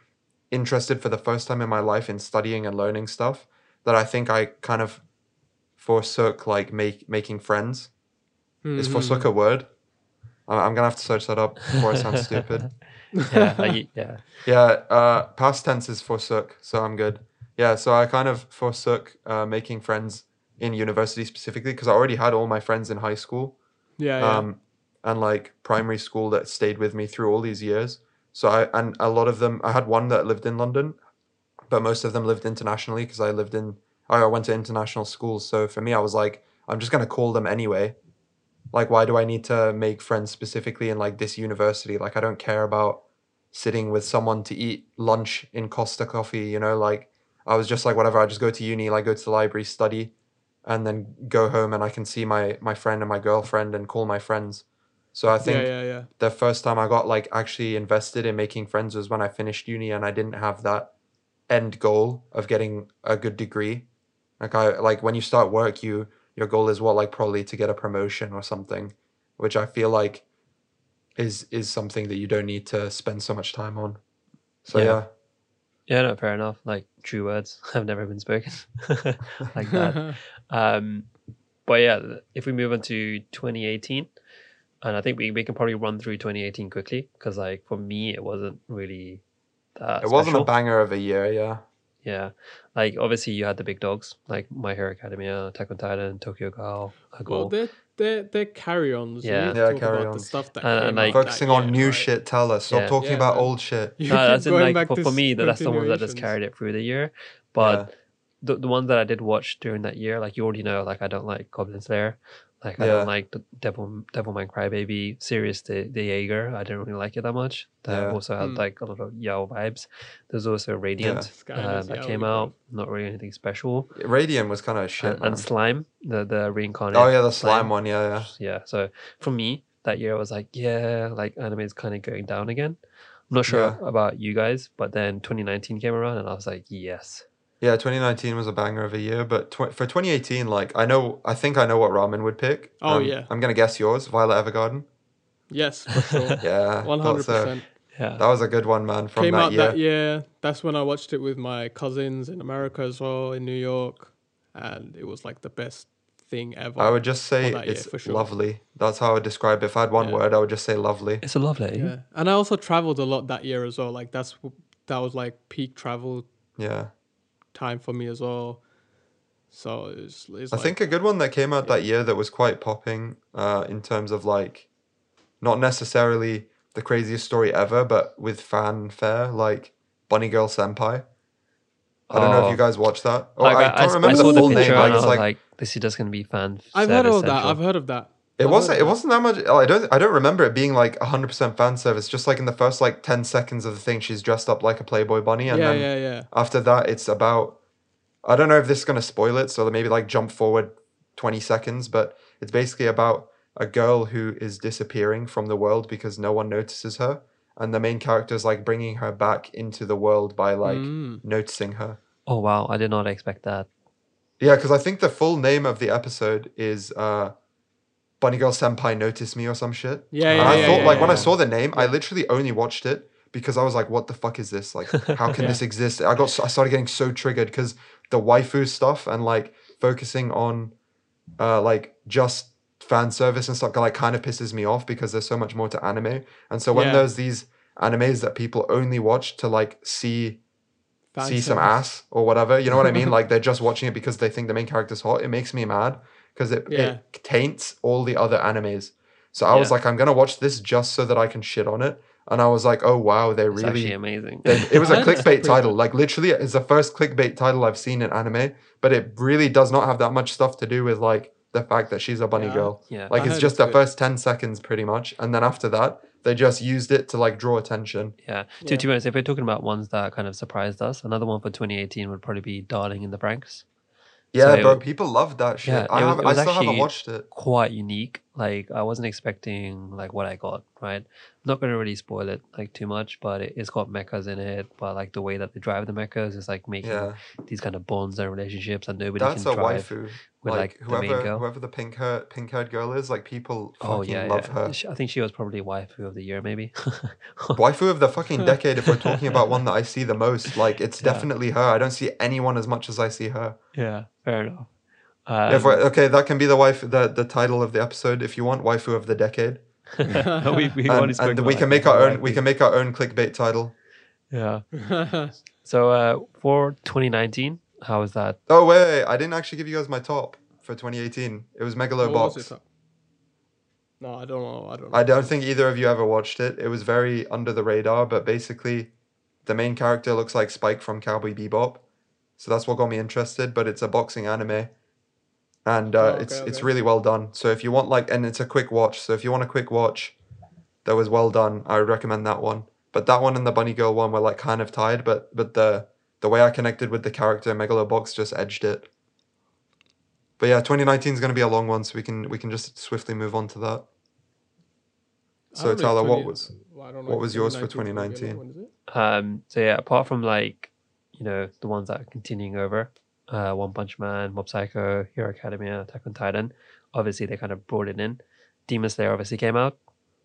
interested for the first time in my life in studying and learning stuff that I think I kind of forsook like make making friends. Is Mhm. forsook a word? I'm gonna have to search that up before I sound stupid. [laughs] yeah, like, yeah. Yeah, uh, past tense is forsook, so I'm good. Yeah, so I kind of forsook uh, making friends in university specifically because I already had all my friends in high school Yeah, yeah. um, and like primary school that stayed with me through all these years. So I and a lot of them, I had one that lived in London, but most of them lived internationally because I lived in, I went to international schools. So for me, I was like, I'm just gonna call them anyway. Like, why do I need to make friends specifically in like this university? Like, I don't care about sitting with someone to eat lunch in Costa Coffee. You know, like I was just like, whatever. I just go to uni, like go to the library, study, and then go home and I can see my my friend and my girlfriend and call my friends. So I think yeah, yeah, yeah. the first time I got like actually invested in making friends was when I finished uni and I didn't have that end goal of getting a good degree. Like I like when you start work you your goal is what like probably to get a promotion or something, which I feel like is is something that you don't need to spend so much time on. So Yeah. yeah. Yeah, no, fair enough. Like true words [laughs] have never been spoken [laughs] like that. [laughs] Um, but yeah, if we move on to 2018, and I think we, we can probably run through 2018 quickly because like for me it wasn't really that It wasn't a banger of a year, yeah. Yeah, like obviously you had the big dogs like My Hero Academia, Attack on Titan, Tokyo Ghoul, Well, they're they're they're carry-ons. Yeah. need to Yeah, talk about the carry-ons. stuff that And- came and, out like- that Focusing on year, new right? shit, tell us. Stop Yeah. talking Yeah, about man. old shit. [laughs] You no, that's in like for, for me that that's the ones that just carried it through the year. But the the ones that I did watch during that year, like you already know, like I don't like Goblin Slayer, like I don't like the Devil Devilman Crybaby, Sirius the the Jaeger. I didn't really like it that much. That Yeah. also had Mm. like a lot of Yaoi vibes. There's also Radiant Skylanders um, that Yaoi, came bro. out, not really anything special. Radiant was kind of shit, and, and Slime, the the reincarnated. Oh yeah, the slime one, yeah, yeah. Yeah. So for me, that year I was like, yeah, like anime is kind of going down again. I'm not sure Yeah. about you guys, but then 2019 came around and I was like, yes. Yeah, 2019 was a banger of a year, but tw- for 2018, like I know, I think I know what Ramen would pick. Oh, Um, yeah. I'm gonna guess yours, Violet Evergarden. Yes, for [laughs] sure. Yeah, hundred so. percent. Yeah. That was a good one, man. From Came that out year. that year. That's when I watched it with my cousins in America as well, in New York, and it was like the best thing ever. I would just say that year, it's for sure. lovely. That's how I would describe it. If I had one Yeah. word, I would just say lovely. It's a lovely. Yeah, and I also traveled a lot that year as well. Like that's that was like peak travel Yeah. Time for me as well. So it's, it's I like, think a good one that came out that year that was quite popping uh, in terms of like, not necessarily the craziest story ever, but with fanfare, like Bunny Girl Senpai. I don't know if Oh. you guys watched that. Oh, Like, I, can't s- remember saw the full name. picture and I was like, like, this is just going to be fan. I've heard service of that. I've heard of that. It wasn't. It that. wasn't that much. I don't. I don't remember it being like hundred percent fan service. Just like in the first like ten seconds of the thing, she's dressed up like a Playboy bunny, and Yeah, then yeah, yeah. after that, it's about. I don't know if this is gonna spoil it, so maybe like jump forward twenty seconds, but it's basically about a girl who is disappearing from the world because no one notices her, and the main character is like bringing her back into the world by like Mm. noticing her. Oh, wow. I did not expect that. Yeah, because I think the full name of the episode is uh, Bunny Girl Senpai Notice Me or some shit. Yeah, yeah. And yeah, I yeah, thought, yeah, like, when I saw the name, I literally only watched it because I was like, what the fuck is this? Like, [laughs] how can Yeah. this exist? I got, I started getting so triggered because the waifu stuff and like focusing on uh, like just fan service and stuff like kind of pisses me off because there's so much more to anime. And so when Yeah. there's these animes that people only watch to like see Fan see some ass or whatever. You know what I mean? [laughs] like they're just watching it because they think the main character's hot. It makes me mad because it, Yeah. it taints all the other animes. So I was like, I'm gonna watch this just so that I can shit on it. And I was like, oh wow, they It's really. amazing. they- it was a [laughs] clickbait title. Like literally, it's the first clickbait title I've seen in anime. But it really does not have that much stuff to do with like the fact that she's a bunny Yeah. girl. yeah. Like I it's just it's the good. first ten seconds, pretty much, and then after that, they just used it to like draw attention. Yeah. To, Yeah. to be honest, if we're talking about ones that kind of surprised us, another one for 2018 would probably be Darling in the Franxx. Yeah, it bro, was- people loved that shit. Yeah, I it have, it I still haven't watched it. Quite unique. Like I wasn't expecting like what I got. Right. Not going to really spoil it like too much, but it, it's got mechas in it. But like the way that they drive the mechas is like making Yeah. these kind of bonds and relationships that nobody That's can a drive. waifu. with, like, like, the whoever girl. whoever the pink hair pink haired girl is, like people Oh fucking yeah, love yeah. her. I think she was probably waifu of the year, maybe. [laughs] Waifu of the fucking [laughs] decade. If we're talking about one that I see the most, like it's Yeah. definitely her. I don't see anyone as much as I see her. yeah, fair enough. Um, okay, that can be the wife, the the title of the episode. If you want, waifu of the decade, [laughs] we, we already and, spoke and we can make our own. We can make our own clickbait title. Yeah. [laughs] So uh, for 2019, how was that? Oh wait, wait, I didn't actually give you guys my top for 2018. It was What Megalobox. was? No, I don't know. I don't know. I don't think either of you ever watched it. It was very under the radar, but basically, the main character looks like Spike from Cowboy Bebop, so that's what got me interested. But it's a boxing anime, and uh, Oh, okay, it's it's really well done. So if you want like, and it's a quick watch. So if you want a quick watch, that was well done. I would recommend that one. But that one and the Bunny Girl one were like kind of tied, but but the the way I connected with the character Megalobox just edged it. But yeah, 2019 is going to be a long one, so we can we can just swiftly move on to that. So don't know if Tyler, what was well, know what was yours for 2019 is 2019? gonna be a long one, is it? Um, so yeah, apart from like, you know, the ones that are continuing over, uh, One Punch Man, Mob Psycho, Hero Academia, Attack on Titan, obviously they kind of brought it in. Demon Slayer obviously came out,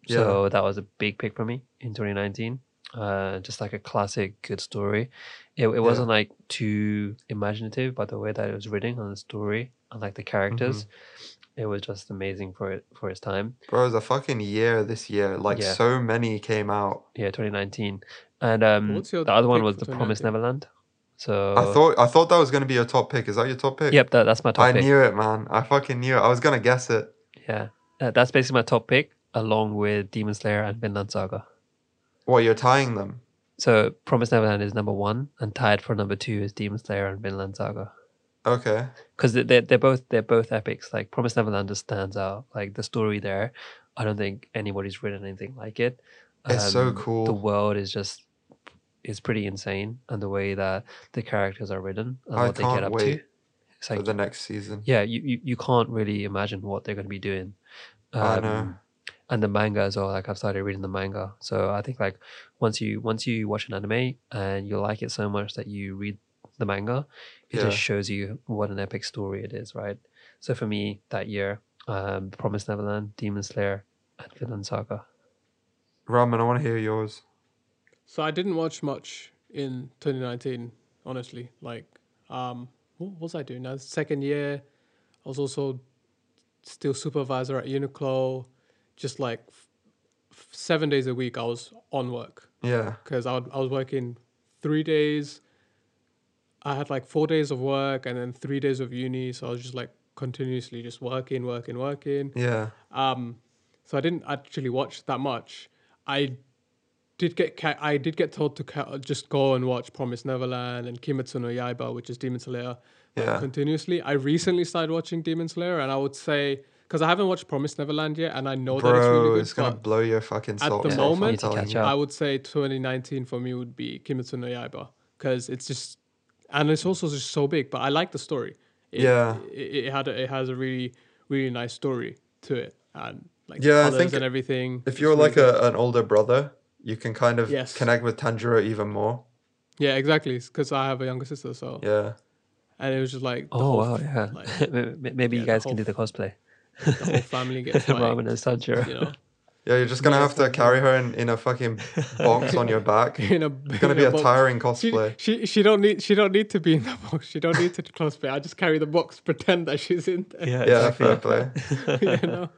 so that was a big pick for me in 2019. uh, just like a classic good story. It, it wasn't like too imaginative, but the way that it was written and the story and like the characters, it was just amazing for it for its time. Bro, it was a fucking year this year. Like Yeah. so many came out. Yeah, 2019, and um, the other one was the Promised Neverland. So I thought I thought that was gonna be your top pick. Is that your top pick? yep, that, that's my top pick. I pick. knew it, man. I fucking knew it. I was gonna guess it. Yeah, uh, that's basically my top pick, along with Demon Slayer and Vinland Saga. Well, you're tying them? So Promise Neverland is number one, and tied for number two is Demon Slayer and Vinland Saga. Okay. Because they're, they're both they're both epics. Like Promise Neverland just stands out. Like the story there, I don't think anybody's written anything like it. It's so Um, cool. The world is just is pretty insane, and the way that the characters are written and I what they get up to. It's For the next season. yeah, you, you, you can't really imagine what they're going to be doing. I know. Um, And the manga as well. Like I've started reading the manga, so I think like once you once you watch an anime and you like it so much that you read the manga, it Yeah. just shows you what an epic story it is, right? So for me that year, um, Promised Neverland, Demon Slayer, and Vinland Saga. Ramen, I want to hear yours. So I didn't watch much in 2019, honestly. Like, um, what was I doing? Now, second year, I was also still supervisor at Uniqlo. Just like f- seven days a week, I was on work Yeah. because I, would- I was working three days. I had like four days of work and then three days of uni. So I was just like continuously just working, working, working. Yeah. Um, so I didn't actually watch that much. I did get ca- I did get told to ca- just go and watch Promise Neverland and Kimetsu no Yaiba, which is Demon Slayer, Yeah. continuously. I recently started watching Demon Slayer, and I would say because I haven't watched Promise Neverland yet, and I know that it's really good. it's gonna blow your fucking soul. at the off. moment, I'm need to telling catch you. up. I would say 2019 for me would be Kimetsu no Yaiba because it's just and it's also just so big. But I like the story. It, Yeah. it, it had a, it has a really really nice story to it and like Yeah, I colors think and everything. If you're really like a, an older brother, you can kind of Yes. connect with Tanjiro even more. yeah, exactly, because I have a younger sister, so Yeah. and it was just like Oh wow, f- yeah. like, [laughs] Maybe yeah, you guys can do the cosplay. [laughs] the whole family gets [laughs] like, Ramen and Sanjiro. you know Yeah, you're just gonna Yeah, have to carry her in, in a fucking box on your back. It's in a gonna in be a box. tiring cosplay. she she don't need she don't need to be in the box. She don't need to cosplay. I just carry the box, pretend that she's in there. Yeah, fair play. you know.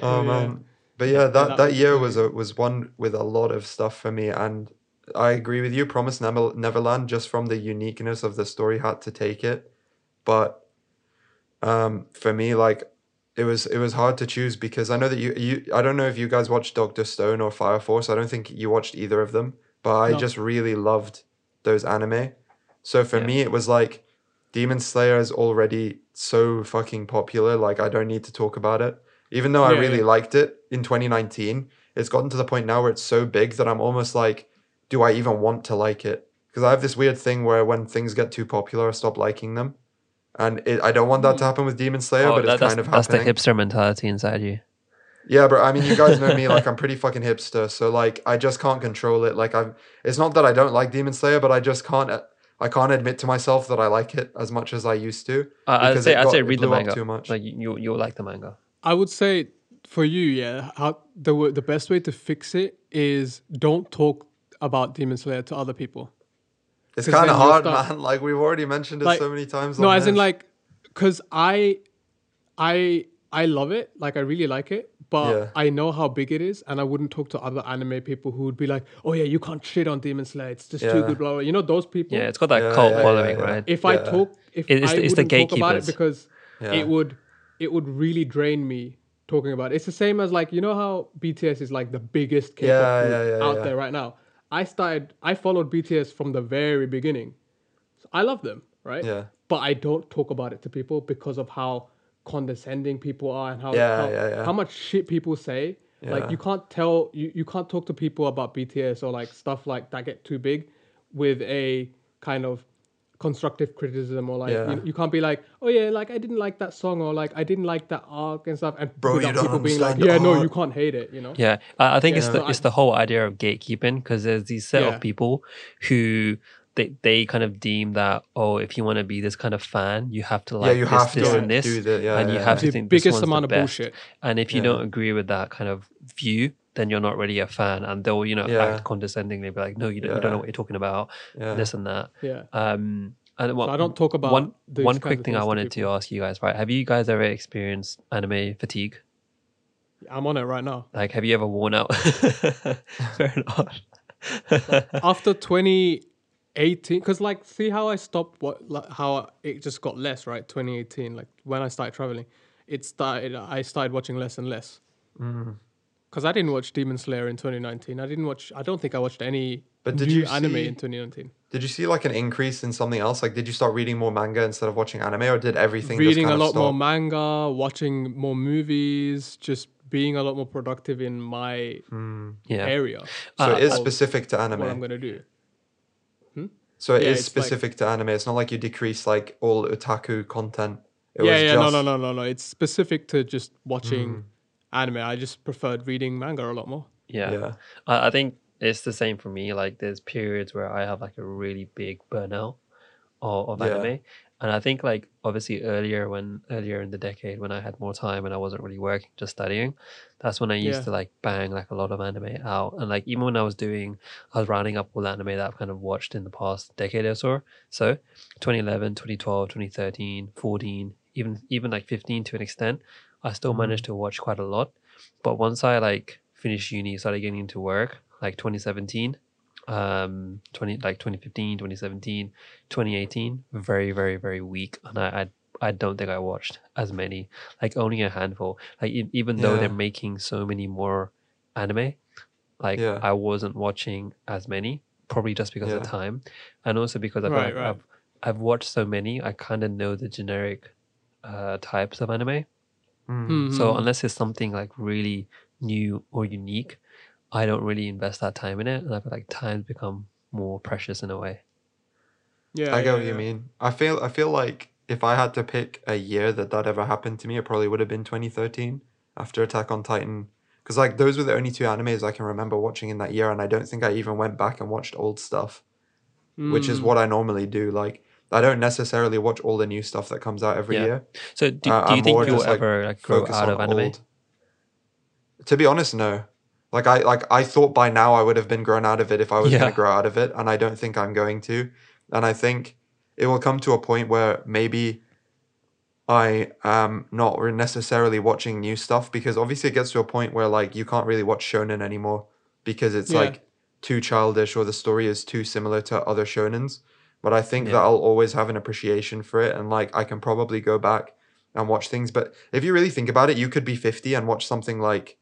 Oh yeah. man, but yeah, that that that year was a was one with a lot of stuff for me, and I agree with you. Promise Never- Neverland, just from the uniqueness of the story, had to take it, but um, for me, like it was it was hard to choose because I know that you you I don't know if you guys watched Doctor Stone or Fire Force. I don't think you watched either of them, but I No. just really loved those anime. So for Yeah. me, it was like Demon Slayer is already so fucking popular. Like I don't need to talk about it. Even though I really yeah. liked it in 2019, it's gotten to the point now where it's so big that I'm almost like, do I even want to like it? Because I have this weird thing where when things get too popular, I stop liking them. And it, I don't want that to happen with Demon Slayer, Oh, but it's that's, kind of that's the hipster mentality inside you. Yeah, but I mean, you guys know me. [laughs] Like, I'm pretty fucking hipster, so like, I just can't control it. Like, I'm. It's not that I don't like Demon Slayer, but I just can't. I can't admit to myself that I like it as much as I used to. Uh, I'd say it I'd say read the manga. too much. Like you, you you'll like the manga. I would say for you, yeah, how the the best way to fix it is don't talk about Demon Slayer to other people. It's kind of hard, start- man. [laughs] Like we've already mentioned it Like- so many times. No, on as in like, cause I, I, I love it. Like I really like it, but Yeah. I know how big it is, and I wouldn't talk to other anime people who would be like, "Oh yeah, you can't shit on Demon Slayer. It's just too good." Blah, blah. You know those people. Yeah, it's got that Yeah, cult yeah, yeah, following, yeah. right? if I talk, if it's I the- it's the wouldn't talk about it because Yeah. it would, it would really drain me talking about it. It's the same as like you know how BTS is like the biggest K-pop Yeah, group yeah, yeah, out there right now. I started, I followed BTS from the very beginning. So I love them, right? Yeah. But I don't talk about it to people because of how condescending people are and how Yeah, how, how much shit people say. Like you can't tell you, you can't talk to people about BTS or like stuff like that get too big with a kind of constructive criticism or like Yeah. you, you can't be like oh yeah like I didn't like that song or like I didn't like that arc and stuff and Bro, you without don't people being like yeah no art." you can't hate it you know Yeah, I, I think it's the So it's I- the whole idea of gatekeeping because there's these set Yeah. of people who they they kind of deem that oh if you want to be this kind of fan you have to like you this have this to and this do the- yeah, and you yeah, have The to think this biggest one's amount the of best. bullshit. And if you Yeah. don't agree with that kind of view, then you're not really a fan, and they'll you know Yeah. act condescendingly, be like, no, you don't, you don't know what you're talking about, Yeah. this and that. Yeah. Um, and what, I don't talk about one one quick thing I things to wanted to ask you guys. Right, have you guys ever experienced anime fatigue? I'm on it right now. Like, have you ever worn out? [laughs] Fair enough. [laughs] After 2018, because like, see how I stopped. What like, how it just got less, right? 2018, like when I started traveling, it started. I started watching less and less. Mm. Because I didn't watch Demon Slayer in 2019. I didn't watch. I don't think I watched any. But did new you anime in 2019? Did you see like an increase in something else? Like, did you start reading more manga instead of watching anime, or did everything Reading just a lot of more manga, watching more movies, just being a lot more productive in my yeah. area. So Uh, it is specific to anime. What I'm anime. gonna do. So it yeah, is it's like- specific to anime. It's not like you decrease like all otaku content. It yeah, was yeah, just, no, no, no, no, no. It's specific to just watching Mm. Anime. I just preferred reading manga a lot more. Yeah. Yeah. I, I think it's the same for me. Like there's periods where I have like a really big burnout of, of Yeah. anime. And I think like obviously earlier when earlier in the decade when I had more time and I wasn't really working, just studying, that's when I used Yeah. to like bang like a lot of anime out. And like even when I was doing I was rounding up all the anime that I've kind of watched in the past decade or so. So 2011, 2012, 2013, 14, even even like 15 to an extent, I still managed to watch quite a lot. But once I like finished uni, started getting into work, like 2017, um, 20 like 2015, 2017, 2018, very very very weak, and I I, I don't think I watched as many, like only a handful. Like even though they're making so many more anime, like Yeah. I wasn't watching as many, probably just because of time, and also because I feel Right, like right. I've I've watched so many, I kind of know the generic uh, types of anime. Mm. So unless it's something like really new or unique, I don't really invest that time in it, and I feel like time's become more precious in a way. yeah, I get yeah, what you mean. I feel I feel like if I had to pick a year that that ever happened to me, it probably would have been 2013 after Attack on Titan. Because like those were the only two animes I can remember watching in that year, and I don't think I even went back and watched old stuff, which is Mm. what I normally do. Like I don't necessarily watch all the new stuff that comes out every Yeah. year. So do, Uh, do you think you'll like, ever like grow out of anime? old. To be honest, no. Like I like I thought by now I would have been grown out of it if I was Yeah. going to grow out of it, and I don't think I'm going to. And I think it will come to a point where maybe I am not necessarily watching new stuff because obviously it gets to a point where like you can't really watch shonen anymore because it's Yeah. like too childish or the story is too similar to other shonens. But I think Yeah. that I'll always have an appreciation for it and like I can probably go back and watch things. But if you really think about it, you could be 50 and watch something like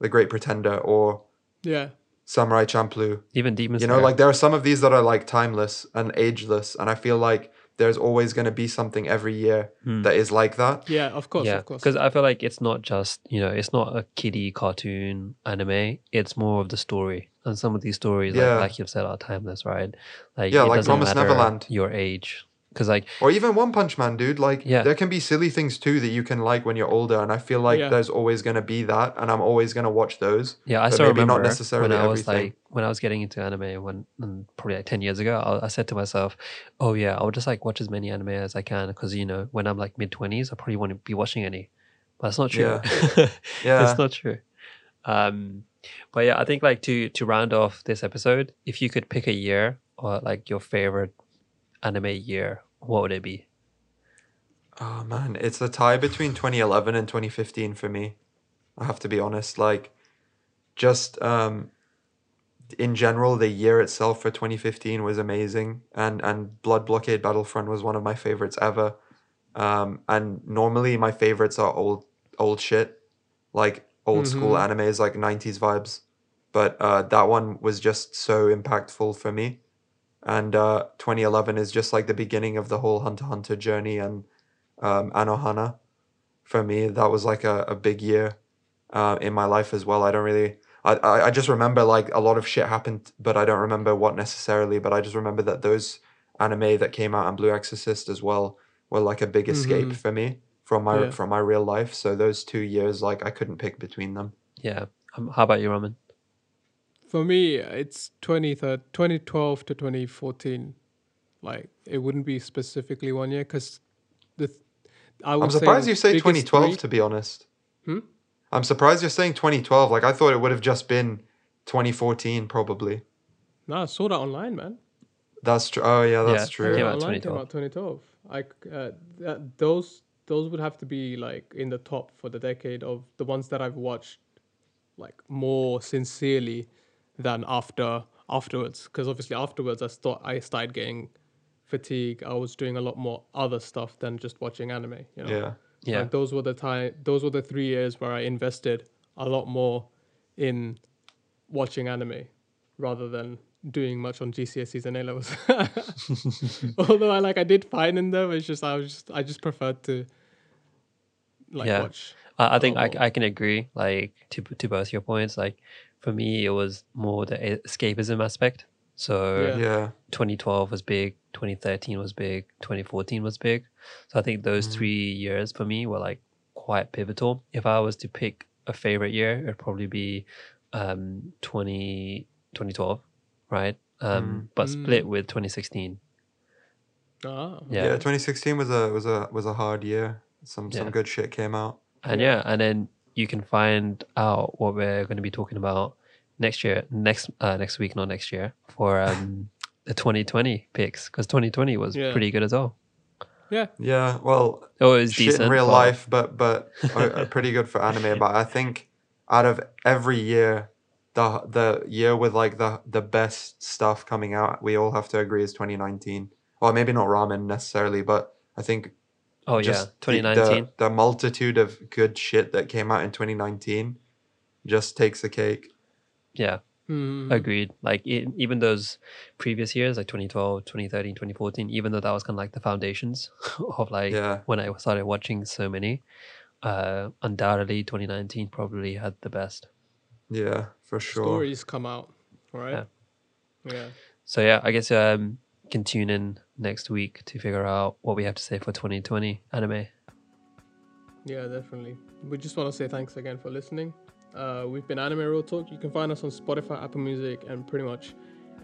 The Great Pretender or Yeah, Samurai Champloo. Even Demon You know, Slayer. like there are some of these that are like timeless and ageless. And I feel like there's always going to be something every year Hmm. that is like that. yeah, of course, yeah, of course. because I feel like it's not just you know it's not a kiddie cartoon anime. It's more of the story, and some of these stories, Yeah. like, like you've said, are timeless, right? Like Yeah, it like doesn't Promised matter Neverland. your age, because like Or even One Punch Man, dude. Like, Yeah. there can be silly things too that you can like when you're older. And I feel like Yeah. there's always going to be that. And I'm always going to watch those. Yeah, I but still maybe remember not necessarily when I was everything. like when I was getting into anime when probably like ten years ago. I, I said to myself, "Oh yeah, I'll just like watch as many anime as I can because you know when I'm like mid twenties, I probably won't be watching any." But that's not true. Yeah. [laughs] it's not true. Um, but yeah, I think like to to round off this episode, if you could pick a year or like your favorite anime year, what would it be? Oh man, it's a tie between 2011 and 2015 for me. I have to be honest. Like, just um, in general, the year itself for 2015 was amazing, and and Blood Blockade Battlefront was one of my favorites ever. Um, and normally my favorites are old old shit, like old school animes, like 90s vibes. But uh, that one was just so impactful for me. And uh, 2011 is just like the beginning of the whole Hunter Hunter journey and um, Anohana. For me, that was like a, a big year uh, in my life as well. I don't really, I, I, I just remember like a lot of shit happened, but I don't remember what necessarily. But I just remember that those anime that came out and Blue Exorcist as well were like a big escape Mhm. for me from my Yeah. from my real life. So those two years, like I couldn't pick between them. Yeah. Um, how about you, Roman? For me, it's 20, 2012 to 2014. Like, it wouldn't be specifically one year because the th- I would I'm surprised the you say 2012 three- to be honest. Hmm? I'm surprised you're saying 2012. Like I thought it would have just been 2014 probably. No, I saw that online, man. That's true. Oh yeah, that's Yeah, true. came out online came 2012. out 2012. Like uh, that, those those would have to be like in the top for the decade of the ones that I've watched like more sincerely than after afterwards. Because obviously afterwards I thought I started getting fatigue. I was doing a lot more other stuff than just watching anime. You know. Yeah. Yeah. Like those were the time. Those were the three years where I invested a lot more in watching anime rather than doing much on GCSEs and A levels. [laughs] Although I like I did fine in them, it's just I was just I just preferred to like Yeah. watch. I, I think I. I can agree like to to both your points. Like for me, it was more the escapism aspect. So Yeah. Yeah. 2012 was big, 2013 was big, 2014 was big. So I think those three years for me were like quite pivotal. If I was to pick a favorite year, it'd probably be um 20, 2012, right? Um, but split with 2016. Ah, Yeah. Yeah. 2016 was a was a was a hard year. Some Yeah. some good shit came out. And yeah, and then you can find out what we're going to be talking about next year, next uh, next week, not next year, for [laughs] um the 2020 picks because 2020 was Yeah. pretty good as well. yeah. Yeah. Well, Oh, it was shit decent. in real but- life, but but uh, pretty good for anime. But I think out of every year, the the year with like the the best stuff coming out, we all have to agree is 2019. Well, maybe not ramen necessarily, but I think Oh yeah, just the- 2019. The, the multitude of good shit that came out in 2019 just takes the cake. Yeah, Hmm. agreed. Like e even those previous years, like 2012, 2013, 2014, even though that was kind of like the foundations [laughs] of like Yeah. when I started watching so many, uh, undoubtedly 2019 probably had the best. Yeah, for sure. Stories come out, right? Yeah. So yeah, I guess um, can tune in next week to figure out what we have to say for 2020 anime. Yeah, definitely. We just want to say thanks again for listening. Uh, we've been Anime Real Talk. You can find us on Spotify, Apple Music, and pretty much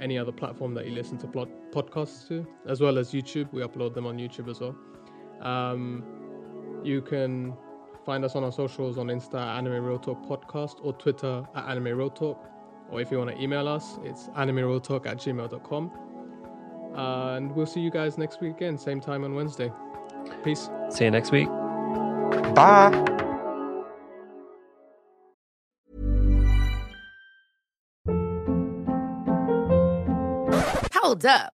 any other platform that you listen to plot podcasts to, as well as YouTube. We upload them on YouTube as well. Um, you can find us on our socials on Insta Anime Real Talk Podcast or Twitter at Anime Real Talk. Or if you want to email us, it's animerealtalk at gmail.com. Uh, and we'll see you guys next week again, same time on Wednesday. Peace. See you next week. Bye. Hold up.